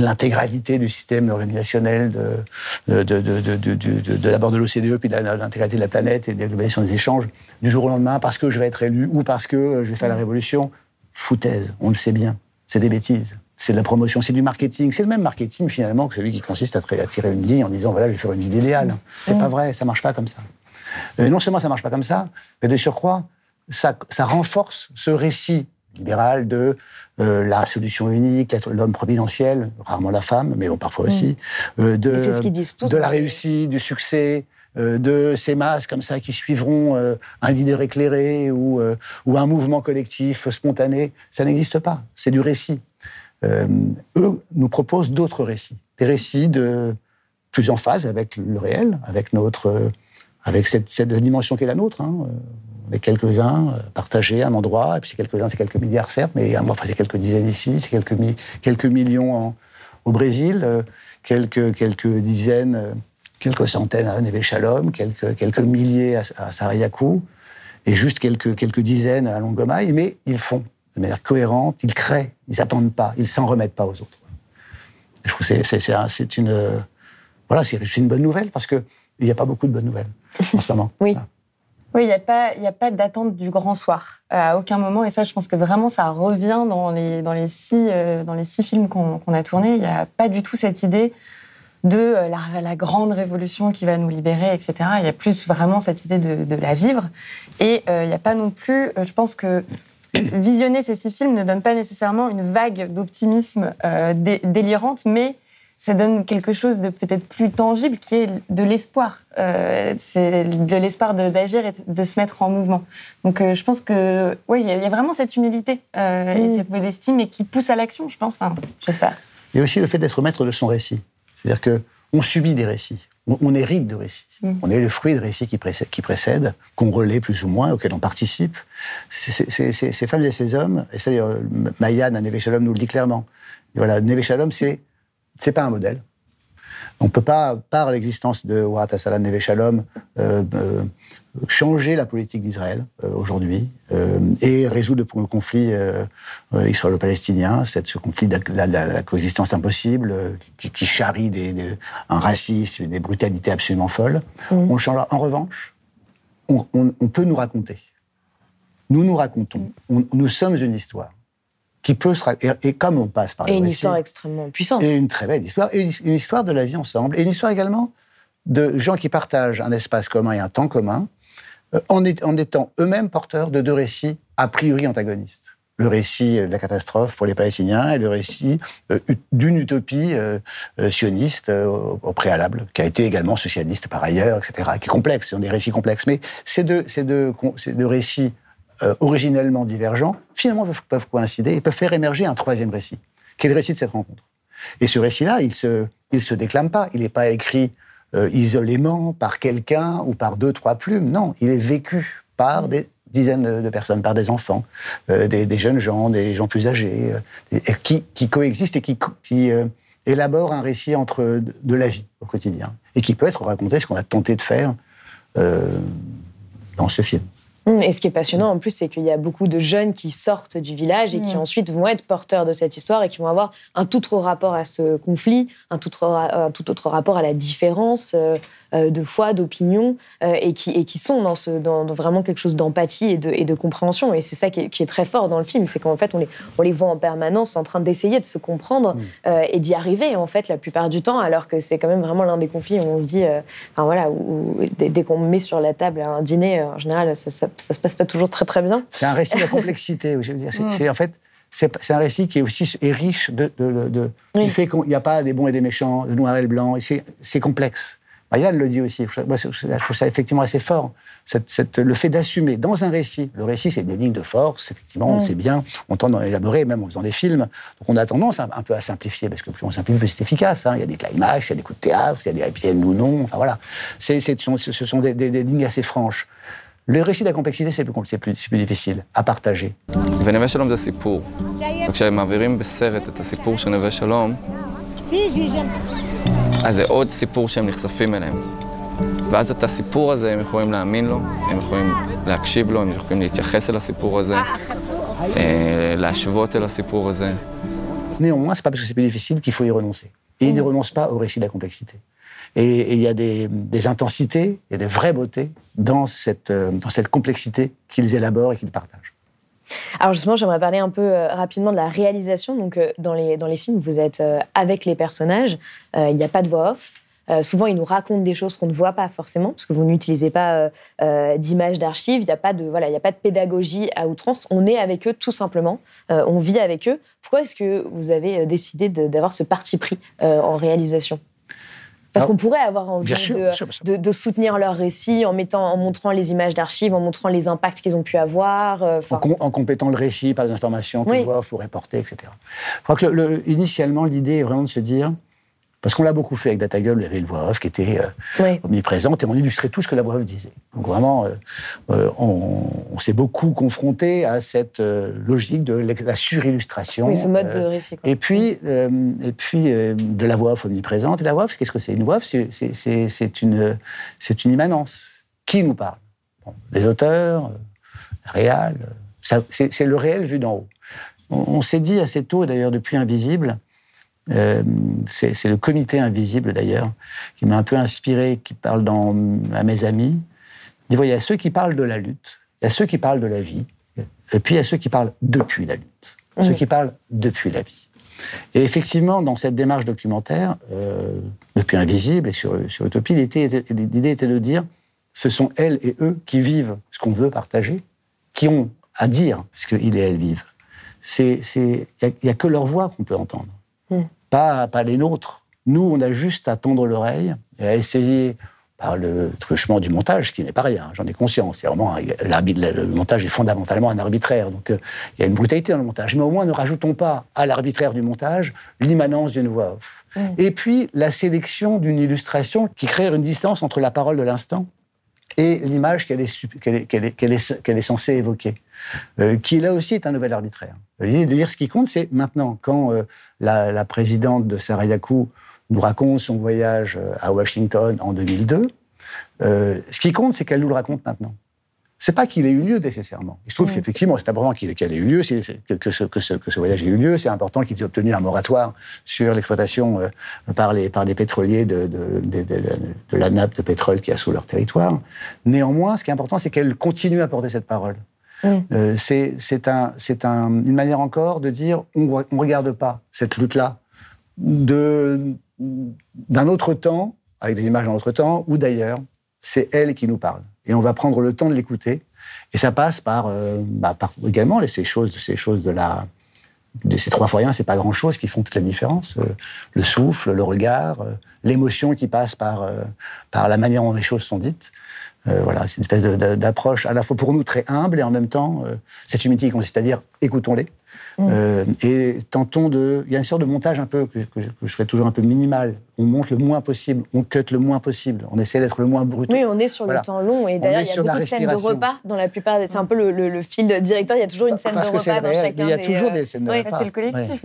l'intégralité du système organisationnel de, de, de, de, de, de, de- de l'abord de l'OCDE, puis de l'intégralité de la planète et de la globalisation des échanges du jour au lendemain parce que je vais être élu ou parce que euh, je vais faire la révolution. Foutaise, on le sait bien. C'est des bêtises. C'est de la promotion, c'est du marketing. C'est le même marketing finalement que celui qui consiste à, tirer une ligne en disant voilà, je vais faire une ville idéale. C'est pas vrai, ça marche pas comme ça. Non seulement ça marche pas comme ça, mais de surcroît, ça, ça renforce ce récit libéral de euh, la solution unique, l'homme providentiel, rarement la femme, mais bon, parfois aussi, euh, de, Et c'est ce qu'ils disent tous de la réussite, du succès, euh, de ces masses comme ça qui suivront euh, un leader éclairé ou, ou un mouvement collectif spontané. Ça n'existe pas, c'est du récit. Eux nous proposent d'autres récits, des récits de plus en phase avec le réel, avec notre, avec cette, cette dimension qui est la nôtre. Hein. Est quelques-uns euh, partagés à un endroit, et puis c'est quelques-uns, c'est quelques milliards certes, mais euh, enfin, c'est quelques dizaines ici, c'est quelques, mi- quelques millions en- au Brésil, euh, quelques, quelques dizaines, euh, quelques centaines à Neve Shalom, quelques, quelques milliers à, à Sarayaku, et juste quelques, quelques dizaines à Longomai, mais ils font de manière cohérente, ils créent, ils n'attendent pas, ils s'en remettent pas aux autres. Je trouve que un- une, euh, voilà, c'est une bonne nouvelle parce qu'il n'y a pas beaucoup de bonnes nouvelles en ce moment. Oui. Oui, il n'y a pas, a pas d'attente du grand soir à aucun moment. Et ça, je pense que vraiment, ça revient dans les, dans les, six, euh, dans les six films qu'on a tournés. Il n'y a pas du tout cette idée de euh, la, grande révolution qui va nous libérer, etc. Il y a plus vraiment cette idée de, la vivre. Et euh, il n'y a pas non plus, euh, je pense que visionner ces six films ne donne pas nécessairement une vague d'optimisme euh, dé- délirante, mais ça donne quelque chose de peut-être plus tangible qui est de l'espoir. Euh, c'est de l'espoir d'agir et de se mettre en mouvement. Donc euh, je pense que oui, il y, a- il y a vraiment cette humilité euh, et cette modestie, mais qui pousse à l'action, je pense. Enfin, j'espère. Il y a aussi le fait d'être maître de son récit. C'est-à-dire que on subit des récits, on, hérite de récits. Mm. On est le fruit de récits qui précèdent, qu'on relaie plus ou moins, auxquels on participe. Ces femmes et ces hommes, et d'ailleurs, Mayan à Neve Shalom nous le dit clairement. Et voilà, Neve Shalom, c'est c'est pas un modèle. On ne peut pas, par l'existence de Warat Salam Neve Shalom, euh, euh, changer la politique d'Israël euh, aujourd'hui et résoudre le conflit israélo-palestinien, ce conflit de la, la- la coexistence impossible qui, qui charrie des, des- un racisme et des brutalités absolument folles. On le changera. En revanche, on, on- on peut nous raconter. Nous nous racontons. On- nous sommes une histoire qui peut se et, et comme on passe par Et le une récit, histoire extrêmement puissante. et une très belle histoire, et une, une histoire de la vie ensemble, et une histoire également de gens qui partagent un espace commun et un temps commun, euh, en, est- en étant eux-mêmes porteurs de deux récits a priori antagonistes. Le récit de la catastrophe pour les Palestiniens et le récit euh, d'une utopie euh, euh, sioniste euh, au, au préalable, qui a été également socialiste par ailleurs, etc., qui est complexe, ce sont des récits complexes. Mais ces deux, ces deux, ces deux récits euh, originellement divergents, finalement peuvent, peuvent coïncider et peuvent faire émerger un troisième récit, qui est le récit de cette rencontre? Et ce récit-là, il se, il se déclame pas. Il n'est pas écrit euh, isolément par quelqu'un ou par deux, trois plumes. Non, il est vécu par des dizaines de personnes, par des enfants, euh, des, des jeunes gens, des gens plus âgés, euh, qui, qui coexistent et qui, qui euh, élaborent un récit entre de, de la vie au quotidien et qui peut être raconté, ce qu'on a tenté de faire euh, dans ce film. Hum, Et ce qui est passionnant en plus, c'est qu'il y a beaucoup de jeunes qui sortent du village et qui Mm. ensuite vont être porteurs de cette histoire et qui vont avoir un tout autre rapport à ce conflit, un tout autre, un tout autre rapport à la différence euh, de foi, d'opinion, euh, et, qui, et qui sont dans, ce, dans, dans vraiment quelque chose d'empathie et de, et de compréhension. Et c'est ça qui est, qui est très fort dans le film, c'est qu'en fait, on les, on les voit en permanence en train d'essayer de se comprendre euh, et d'y arriver, en fait, la plupart du temps, alors que c'est quand même vraiment l'un des conflits où on se dit, euh, enfin voilà, où, où dès, dès qu'on met sur la table un dîner, euh, en général, ça, ça, ça se passe pas toujours très très bien. C'est un récit de la complexité. Je veux dire, c'est, Mm. en fait, c'est, un récit qui est aussi est riche de, de- de- du fait qu'il n'y a pas des bons et des méchants, de noir et le blanc. C'est complexe. Marianne le dit aussi. Moi, je je trouve ça effectivement assez fort. Cette- cette- le fait d'assumer dans un récit. Le récit, c'est des lignes de force. Effectivement, on Mm. sait bien. On tend à élaborer, même en faisant des films. Donc, on a tendance un, un peu à simplifier, parce que plus on simplifie, plus c'est efficace. hein. Il y a des climax, il y a des coups de théâtre, il y a des happy end ou non. Enfin voilà. C'est, c'est- ce sont, ce sont des, des- des lignes assez franches. Le récit de la complexité, c'est plus, compl- c'est plus, c'est plus difficile à partager. ונווה שלום זה סיפור. וכשמעבירים בסרט את הסיפור של נווה שלום, אז זה עוד סיפור שהם נחשפים אליהם. ואז את הסיפור הזה הם יכולים להאמין לו, הם יכולים להקשיב לו, הם יכולים להתייחס אל הסיפור הזה, אה, להשוות אל הסיפור הזה. Néanmoins, c'est pas parce que c'est plus difficile qu'il faut y renoncer. Et il ne renonce pas au récit de la complexité. Et et il y a des, des intensités, il y a des vraies beautés dans cette, euh, dans cette complexité qu'ils élaborent et qu'ils partagent. Alors justement, j'aimerais parler un peu euh, rapidement de la réalisation. Donc euh, dans les, dans les films, vous êtes euh, avec les personnages, il n'y a pas de voix off. Souvent, ils nous racontent des choses qu'on ne voit pas forcément, parce que vous n'utilisez pas d'images d'archives, il n'y a, pas de, voilà, a pas de pédagogie à outrance, on est avec eux tout simplement, on vit avec eux. Pourquoi est-ce que vous avez décidé d'avoir ce parti pris en réalisation? Parce qu'on pourrait avoir envie sûr, de, bien sûr, bien sûr. de- de soutenir leur récit en, mettant, en montrant les images d'archives, en montrant les impacts qu'ils ont pu avoir. euh, En, enfin, com- en complétant le récit par des informations que Oui. voix off pourrait porter, etc. Je crois que le- le- initialement, l'idée est vraiment de se dire, parce qu'on l'a beaucoup fait avec Data Gueule, il y avait une voix off qui était euh, Oui. omniprésente et on illustrait tout ce que la voix off disait. Donc vraiment, euh, euh, on, on s'est beaucoup confronté à cette euh, logique de la surillustration. Oui, ce mode de euh, récit, quoi. Et puis, euh, et puis euh, de la voix off omniprésente. Et la voix off, qu'est-ce que c'est? Une voix off, c'est- c'est- c'est c'est une, c'est une immanence. Qui nous parle? Bon, Les auteurs, réal. C'est le réel vu d'en haut. On, on s'est dit assez tôt, et d'ailleurs depuis Invisible, euh, c'est le comité Invisible d'ailleurs, qui m'a un peu inspiré, qui parle dans, à mes amis. Il y a ceux qui parlent de la lutte, il y a ceux qui parlent de la vie, et puis il y a ceux qui parlent depuis la lutte, ceux Mhm. qui parlent depuis la vie. Et effectivement, dans cette démarche documentaire, euh, depuis Invisible et sur, sur Utopie, l'idée était, de dire ce sont elles et eux qui vivent ce qu'on veut partager, qui ont à dire ce qu'ils et elles vivent. Il n'y a, que leur voix qu'on peut entendre, Mm. Pas, pas les nôtres. Nous, on a juste à tendre l'oreille et à essayer par le truchement du montage, qui n'est pas rien, j'en ai conscience. C'est vraiment le montage est fondamentalement un arbitraire, donc euh, il y a une brutalité dans le montage. Mais au moins, ne rajoutons pas à l'arbitraire du montage l'immanence d'une voix off. Mm. Et puis la sélection d'une illustration qui crée une distance entre la parole de l'instant et l'image qu'elle est, est, est, qu'elle est, censée évoquer, euh, qui là aussi est un nouvel arbitraire. L'idée de dire ce qui compte, c'est maintenant, quand euh, la, la, présidente de Sarayaku nous raconte son voyage euh, à Washington en 2002, euh, ce qui compte, c'est qu'elle nous le raconte maintenant. C'est pas qu'il ait eu lieu nécessairement. Il se trouve mm. qu'effectivement, c'est important qu'il ait eu lieu, que, que, ce, que, ce, que, ce, voyage ait eu lieu. C'est important qu'il ait obtenu un moratoire sur l'exploitation euh, par, les, par les pétroliers de, de, de, de, la nappe de pétrole qui a sous leur territoire. Néanmoins, ce qui est important, c'est qu'elle continue à porter cette parole. Euh, c'est un, un, une manière encore de dire on ne regarde pas cette lutte-là d'un autre temps, avec des images d'un autre temps, ou d'ailleurs, c'est elle qui nous parle et on va prendre le temps de l'écouter. Et ça passe par, euh, bah, également ces choses, ces choses de la, de ces trois fois rien, c'est pas grand chose qui font toute la différence. Euh, le souffle, le regard, euh, l'émotion qui passe par, par la manière dont les choses sont dites. voilà, c'est une espèce d'approche à la fois pour nous très humble et en même temps cette humilité qui consiste à dire écoutons-les. Mm. Euh, et tentons de. Il y a une sorte de montage un peu que, je fais toujours un peu minimal. On monte le moins possible, on cut le moins possible, on essaie d'être le moins brut. Oui, on est sur le temps long et d'ailleurs il y a beaucoup de scènes de repas dans la plupart. C'est un peu le, fil directeur. Il y a toujours une scène de repas dans chacun. Il y a toujours des scènes de repas. C'est le collectif.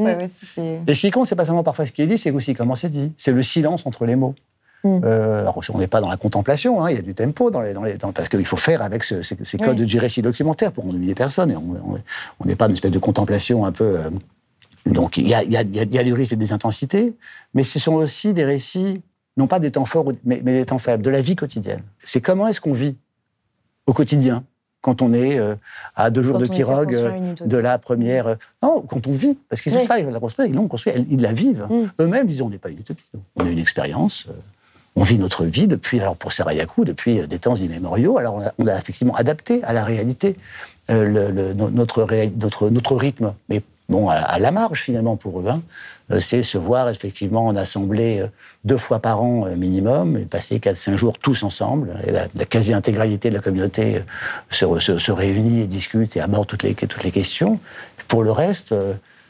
et ce qui compte, c'est pas seulement parfois ce qui est dit, c'est aussi comment c'est dit. C'est le silence entre les mots. Mm. Euh, alors, on n'est pas dans la contemplation, hein, il y a du tempo dans les, dans les, parce qu'il faut faire avec ces, codes du récit documentaire pour ennuyer personne. Et on n'est pas dans une espèce de contemplation un peu. Euh, donc, il y a, y, a, y a du rythme et des intensités, mais ce sont aussi des récits, non pas des temps forts, mais, des temps faibles, de la vie quotidienne. C'est comment est-ce qu'on vit au quotidien quand on est euh, à deux jours de pirogue de la première. non, quand on vit, parce qu'ils oui. ça, ils la construire, ils l'ont construit, ils la vivent. Mm. Eux-mêmes, disent on n'est pas une utopie. On a une expérience on vit notre vie depuis, alors pour Serayaku, depuis euh, des temps immémoriaux. Alors on a, effectivement adapté à la réalité euh, le, notre, notre, notre, rythme, mais bon, à, la marge finalement pour eux. Hein. Euh, c'est se voir effectivement en assemblée deux fois par an minimum, et passer 4-5 jours tous ensemble. Et la, quasi-intégralité de la communauté se, se, réunit et discute et aborde toutes les, toutes les questions. Pour le reste,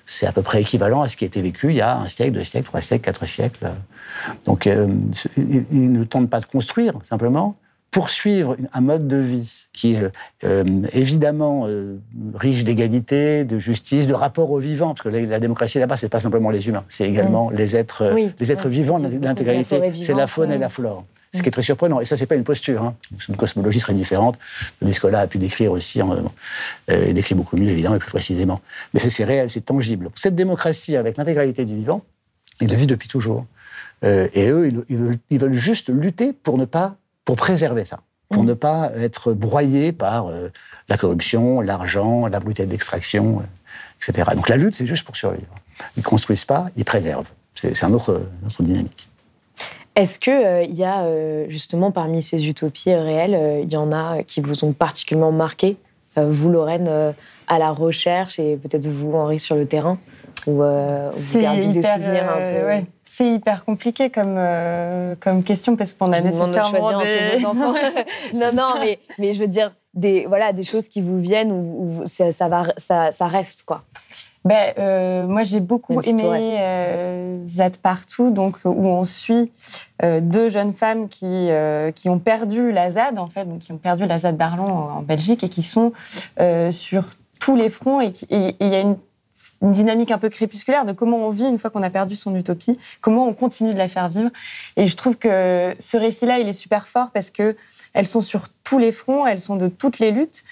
c'est à peu près équivalent à ce qui a été vécu il y a un siècle, deux siècles, trois siècles, quatre siècles. Donc, euh, ils ne tentent pas de construire, simplement poursuivre un mode de vie qui est euh, évidemment euh, riche d'égalité, de justice, de rapport aux vivants, parce que la, démocratie là-bas, c'est pas simplement les humains, c'est également les êtres, les êtres vivants, l'intégralité, c'est la faune et la flore. Ce qui est très surprenant. Et ça, c'est pas une posture. Hein. C'est une cosmologie très différente. Nicolas a pu décrire aussi, euh, il décrit beaucoup mieux, évidemment, et plus précisément. Mais c'est réel, c'est tangible. Cette démocratie, avec l'intégralité du vivant, il le vit depuis toujours. Euh, et eux, ils, veulent, juste lutter pour ne pas, pour préserver ça, pour mmh. ne pas être broyés par euh, la corruption, l'argent, la brutalité d'extraction, euh, etc. Donc la lutte, c'est juste pour survivre. Ils construisent pas, ils préservent. C'est un autre, autre dynamique. Est-ce qu'il euh, il y a euh, justement parmi ces utopies réelles, euh, il y en a qui vous ont particulièrement marqué, vous Lorraine, à la recherche et peut-être vous Henri sur le terrain, ou vous gardez des souvenirs un peu? C'est hyper compliqué comme, comme question parce qu'on a nécessairement de des... entre enfants. non, non, mais, mais je veux dire des voilà des choses qui vous viennent ou, ça, ça, va ça, ça reste quoi ben, euh, moi, j'ai beaucoup aimé euh, Zad Partout, donc, où on suit euh, deux jeunes femmes qui, euh, qui ont perdu la ZAD, en fait, donc, qui ont perdu la ZAD d'Arlon en, Belgique et qui sont euh, sur tous les fronts. Et il y a une, une, dynamique un peu crépusculaire de comment on vit une fois qu'on a perdu son utopie, comment on continue de la faire vivre. Et je trouve que ce récit-là, il est super fort parce que elles sont sur tous les fronts, elles sont de toutes les luttes.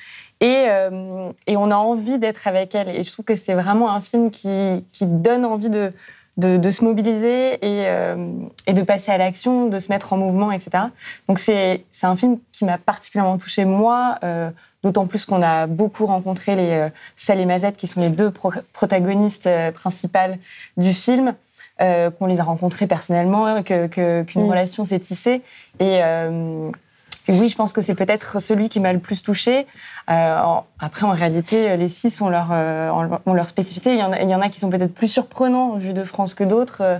Et, euh, et, on a envie d'être avec elle. Et je trouve que c'est vraiment un film qui, qui donne envie de, de, de se mobiliser et, euh, et, de passer à l'action, de se mettre en mouvement, etc. Donc c'est un film qui m'a particulièrement touchée, moi, euh, d'autant plus qu'on a beaucoup rencontré les euh, Sal et Mazette, qui sont les deux protagonistes euh, principales du film. qu'on les a rencontrés personnellement, qu'une que, qu'une mm. relation s'est tissée. Et, oui, je pense que c'est peut-être celui qui m'a le plus touché. Euh, après, en réalité, les six ont leur, euh, ont leur spécificité. Il y, en a, il y, en a, qui sont peut-être plus surprenants vu de France que d'autres.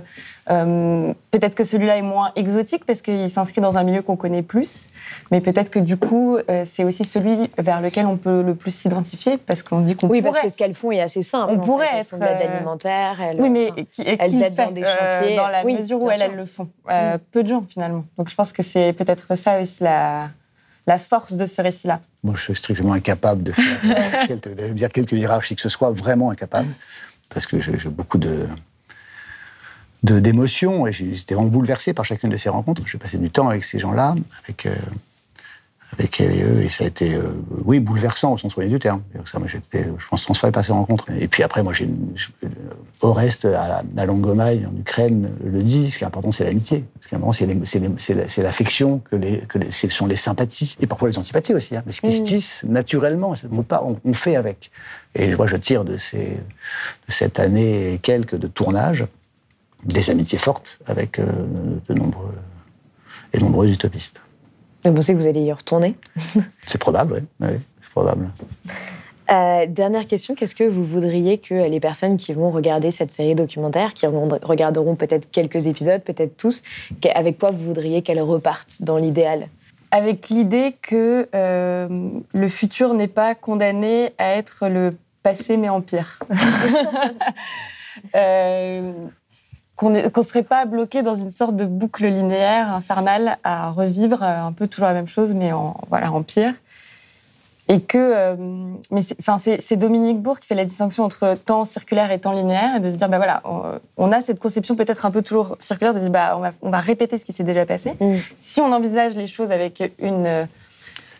Euh, peut-être que celui-là est moins exotique parce qu'il s'inscrit dans un milieu qu'on connaît plus. Mais peut-être que du coup, c'est aussi celui vers lequel on peut le plus s'identifier parce qu'on dit qu'on oui, pourrait. Oui, parce que ce qu'elles font est assez simple. On pourrait elles être. L'aide alimentaire. Elles, oui, mais qui, elles aident dans des chantiers. dans la mesure où elles, elles, le font. Mm. Peu de gens finalement. Donc je pense que c'est peut-être ça aussi la la force de ce récit-là Moi, je suis strictement incapable de faire quelques, dire quelques hiérarchies que ce soit, vraiment incapable, parce que j'ai beaucoup de d'émotions et j'étais vraiment bouleversé par chacune de ces rencontres. J'ai passé du temps avec ces gens-là, avec euh, avec elle et eux, et ça a été, euh, oui, bouleversant au sens premier du terme. Ça, moi, j'étais, je pense, transformé par ces rencontres. Et puis après, moi, j'ai, au reste, à, la, Longomaille, en Ukraine, le dit, ce qui est important, c'est l'amitié. Ce qui est important, c'est, l'affection, que, les, que ce sont les sympathies, et parfois les antipathies aussi, hein, mais ce qui se tisse naturellement, on, on fait avec. Et moi, je tire de, ces, de cette année et quelques de tournage des amitiés fortes avec euh, de nombreux et nombreux utopistes. Vous pensez que vous allez y retourner? C'est probable, oui. c'est probable. Euh, dernière question, qu'est-ce que vous voudriez que les personnes qui vont regarder cette série documentaire, qui regarderont peut-être quelques épisodes, peut-être tous, avec quoi vous voudriez qu'elles repartent dans l'idéal? Avec l'idée que euh, le futur n'est pas condamné à être le passé mais en pire. euh, qu'on ne serait pas bloqué dans une sorte de boucle linéaire infernale à revivre euh, un peu toujours la même chose, mais en, voilà, en pire. Et que, euh, mais c'est Dominique Bourg qui fait la distinction entre temps circulaire et temps linéaire, et de se dire, bah voilà, on, a cette conception peut-être un peu toujours circulaire, de se dire, bah, on, va, on va répéter ce qui s'est déjà passé. Mm. Si on envisage les choses avec une,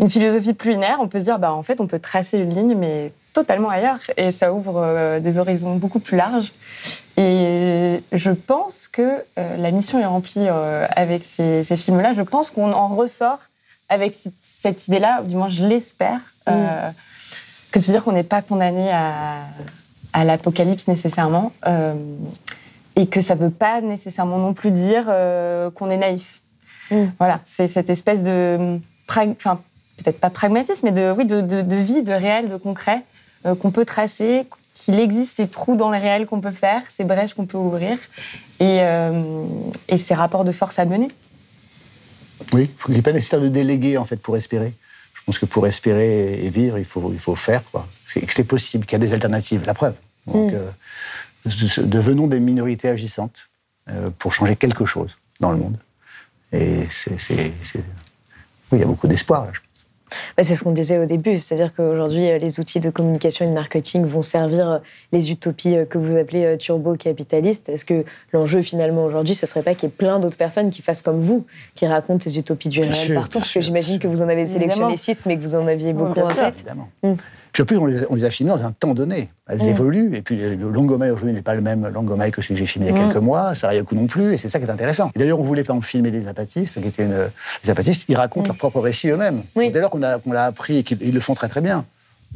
une philosophie plus linéaire, on peut se dire, bah, en fait, on peut tracer une ligne, mais totalement ailleurs, et ça ouvre euh, des horizons beaucoup plus larges. Et je pense que euh, la mission est remplie euh, avec ces, films-là. Je pense qu'on en ressort avec cette idée-là, du moins je l'espère, euh, mm. que de se dire qu'on n'est pas condamné à, à l'apocalypse nécessairement, et que ça ne veut pas nécessairement non plus dire qu'on est naïf. Mm. Voilà, c'est cette espèce de, enfin peut-être pas pragmatisme, mais de, oui, de, de, de vie, de réel, de concret, qu'on peut tracer, qu'il existe ces trous dans les réels qu'on peut faire, ces brèches qu'on peut ouvrir et, euh, et, ces rapports de force à mener. Oui, il n'est pas nécessaire de déléguer en fait pour espérer. Je pense que pour espérer et vivre, il faut, il faut faire quoi. C'est, que c'est possible, qu'il y a des alternatives. La preuve. Donc, mm. euh, devenons des minorités agissantes euh, pour changer quelque chose dans le monde. Et c'est, c'est, oui, il y a beaucoup d'espoir là, je pense. Bah, c'est ce qu'on disait au début, c'est-à-dire qu'aujourd'hui, euh, les outils de communication et de marketing vont servir euh, les utopies euh, que vous appelez turbo-capitalistes. Est-ce que l'enjeu, finalement, aujourd'hui, ce ne serait pas qu'il y ait plein d'autres personnes qui fassent comme vous, qui racontent ces utopies du réel partout? Parce que j'imagine que vous en avez sélectionné six, mais que vous en aviez beaucoup en tête. Évidemment. Puis en plus, on les, a, filmés dans un temps donné. Elles mmh. évoluent. Et puis le Longomaille aujourd'hui n'est pas le même Longomaille que celui que j'ai filmé il y a quelques mmh. mois. Ça coup non plus. Et c'est ça qui est intéressant. D'ailleurs, on voulait par exemple filmer des apatistes, qui étaient une, les apatistes, ils racontent mmh. leur propre récit eux-mêmes. Dès lors qu'on l'a appris et qu'ils le font très très bien,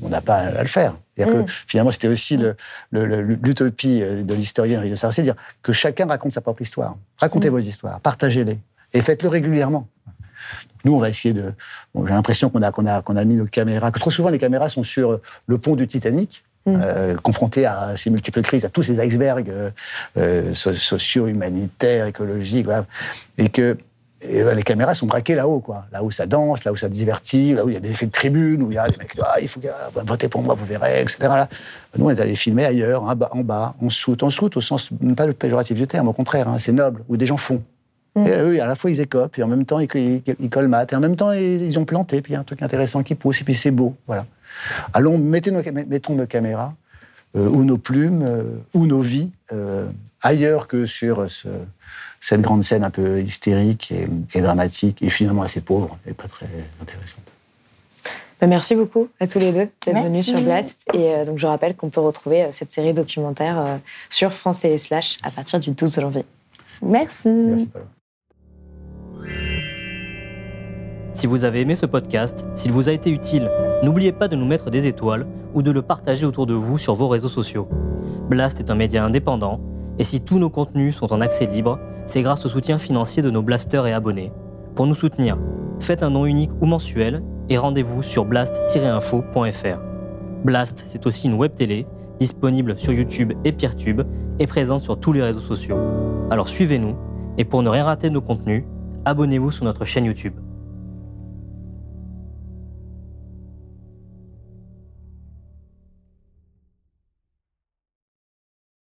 on n'a pas à le faire. Que, finalement, c'était aussi l'utopie euh, de l'historien de Sarcey, dire que chacun raconte sa propre histoire. Racontez vos histoires, partagez-les et faites-le régulièrement. Nous, on va essayer de. J'ai l'impression qu'on a, qu'on a, qu'on a mis nos caméras, que trop souvent les caméras sont sur le pont du Titanic. Mm. Euh, confrontés à ces multiples crises, à tous ces icebergs euh, euh sociaux, humanitaires, écologiques, et que les caméras sont braquées là-haut, quoi. Là où ça danse, là où ça divertit, là où il y a des effets de tribune, où il y a les mecs, ah, il faut voter pour moi, vous verrez, etc. Nous, on est allé filmer ailleurs, en bas, en, bas, en soute, en soute, au sens pas le péjoratif du terme, au contraire, hein, c'est noble, où des gens font. Mm. Et eux, à la fois, ils écopent, et en même temps, ils, ils, colmatent, et en même temps, ils ont planté, puis il y a un truc intéressant qui pousse, et puis c'est beau. Voilà. Allons, mettez nos, mettons nos caméras, euh, ou nos plumes, euh, ou nos vies, euh, ailleurs que sur cette grande scène un peu hystérique et, dramatique, et finalement assez pauvre, et pas très intéressante. Bah, merci beaucoup à tous les deux d'être venus sur Blast. Et donc, je rappelle qu'on peut retrouver cette série documentaire sur France Télé Slash à partir du 12 janvier. Merci. Merci si vous avez aimé ce podcast, s'il vous a été utile, n'oubliez pas de nous mettre des étoiles ou de le partager autour de vous sur vos réseaux sociaux. Blast est un média indépendant, et si tous nos contenus sont en accès libre, c'est grâce au soutien financier de nos blasters et abonnés. Pour nous soutenir, faites un don unique ou mensuel et rendez-vous sur blast-info.fr. Blast, c'est aussi une web télé disponible sur YouTube et Peertube et présente sur tous les réseaux sociaux. Alors suivez-nous et pour ne rien rater de nos contenus, abonnez-vous sur notre chaîne YouTube.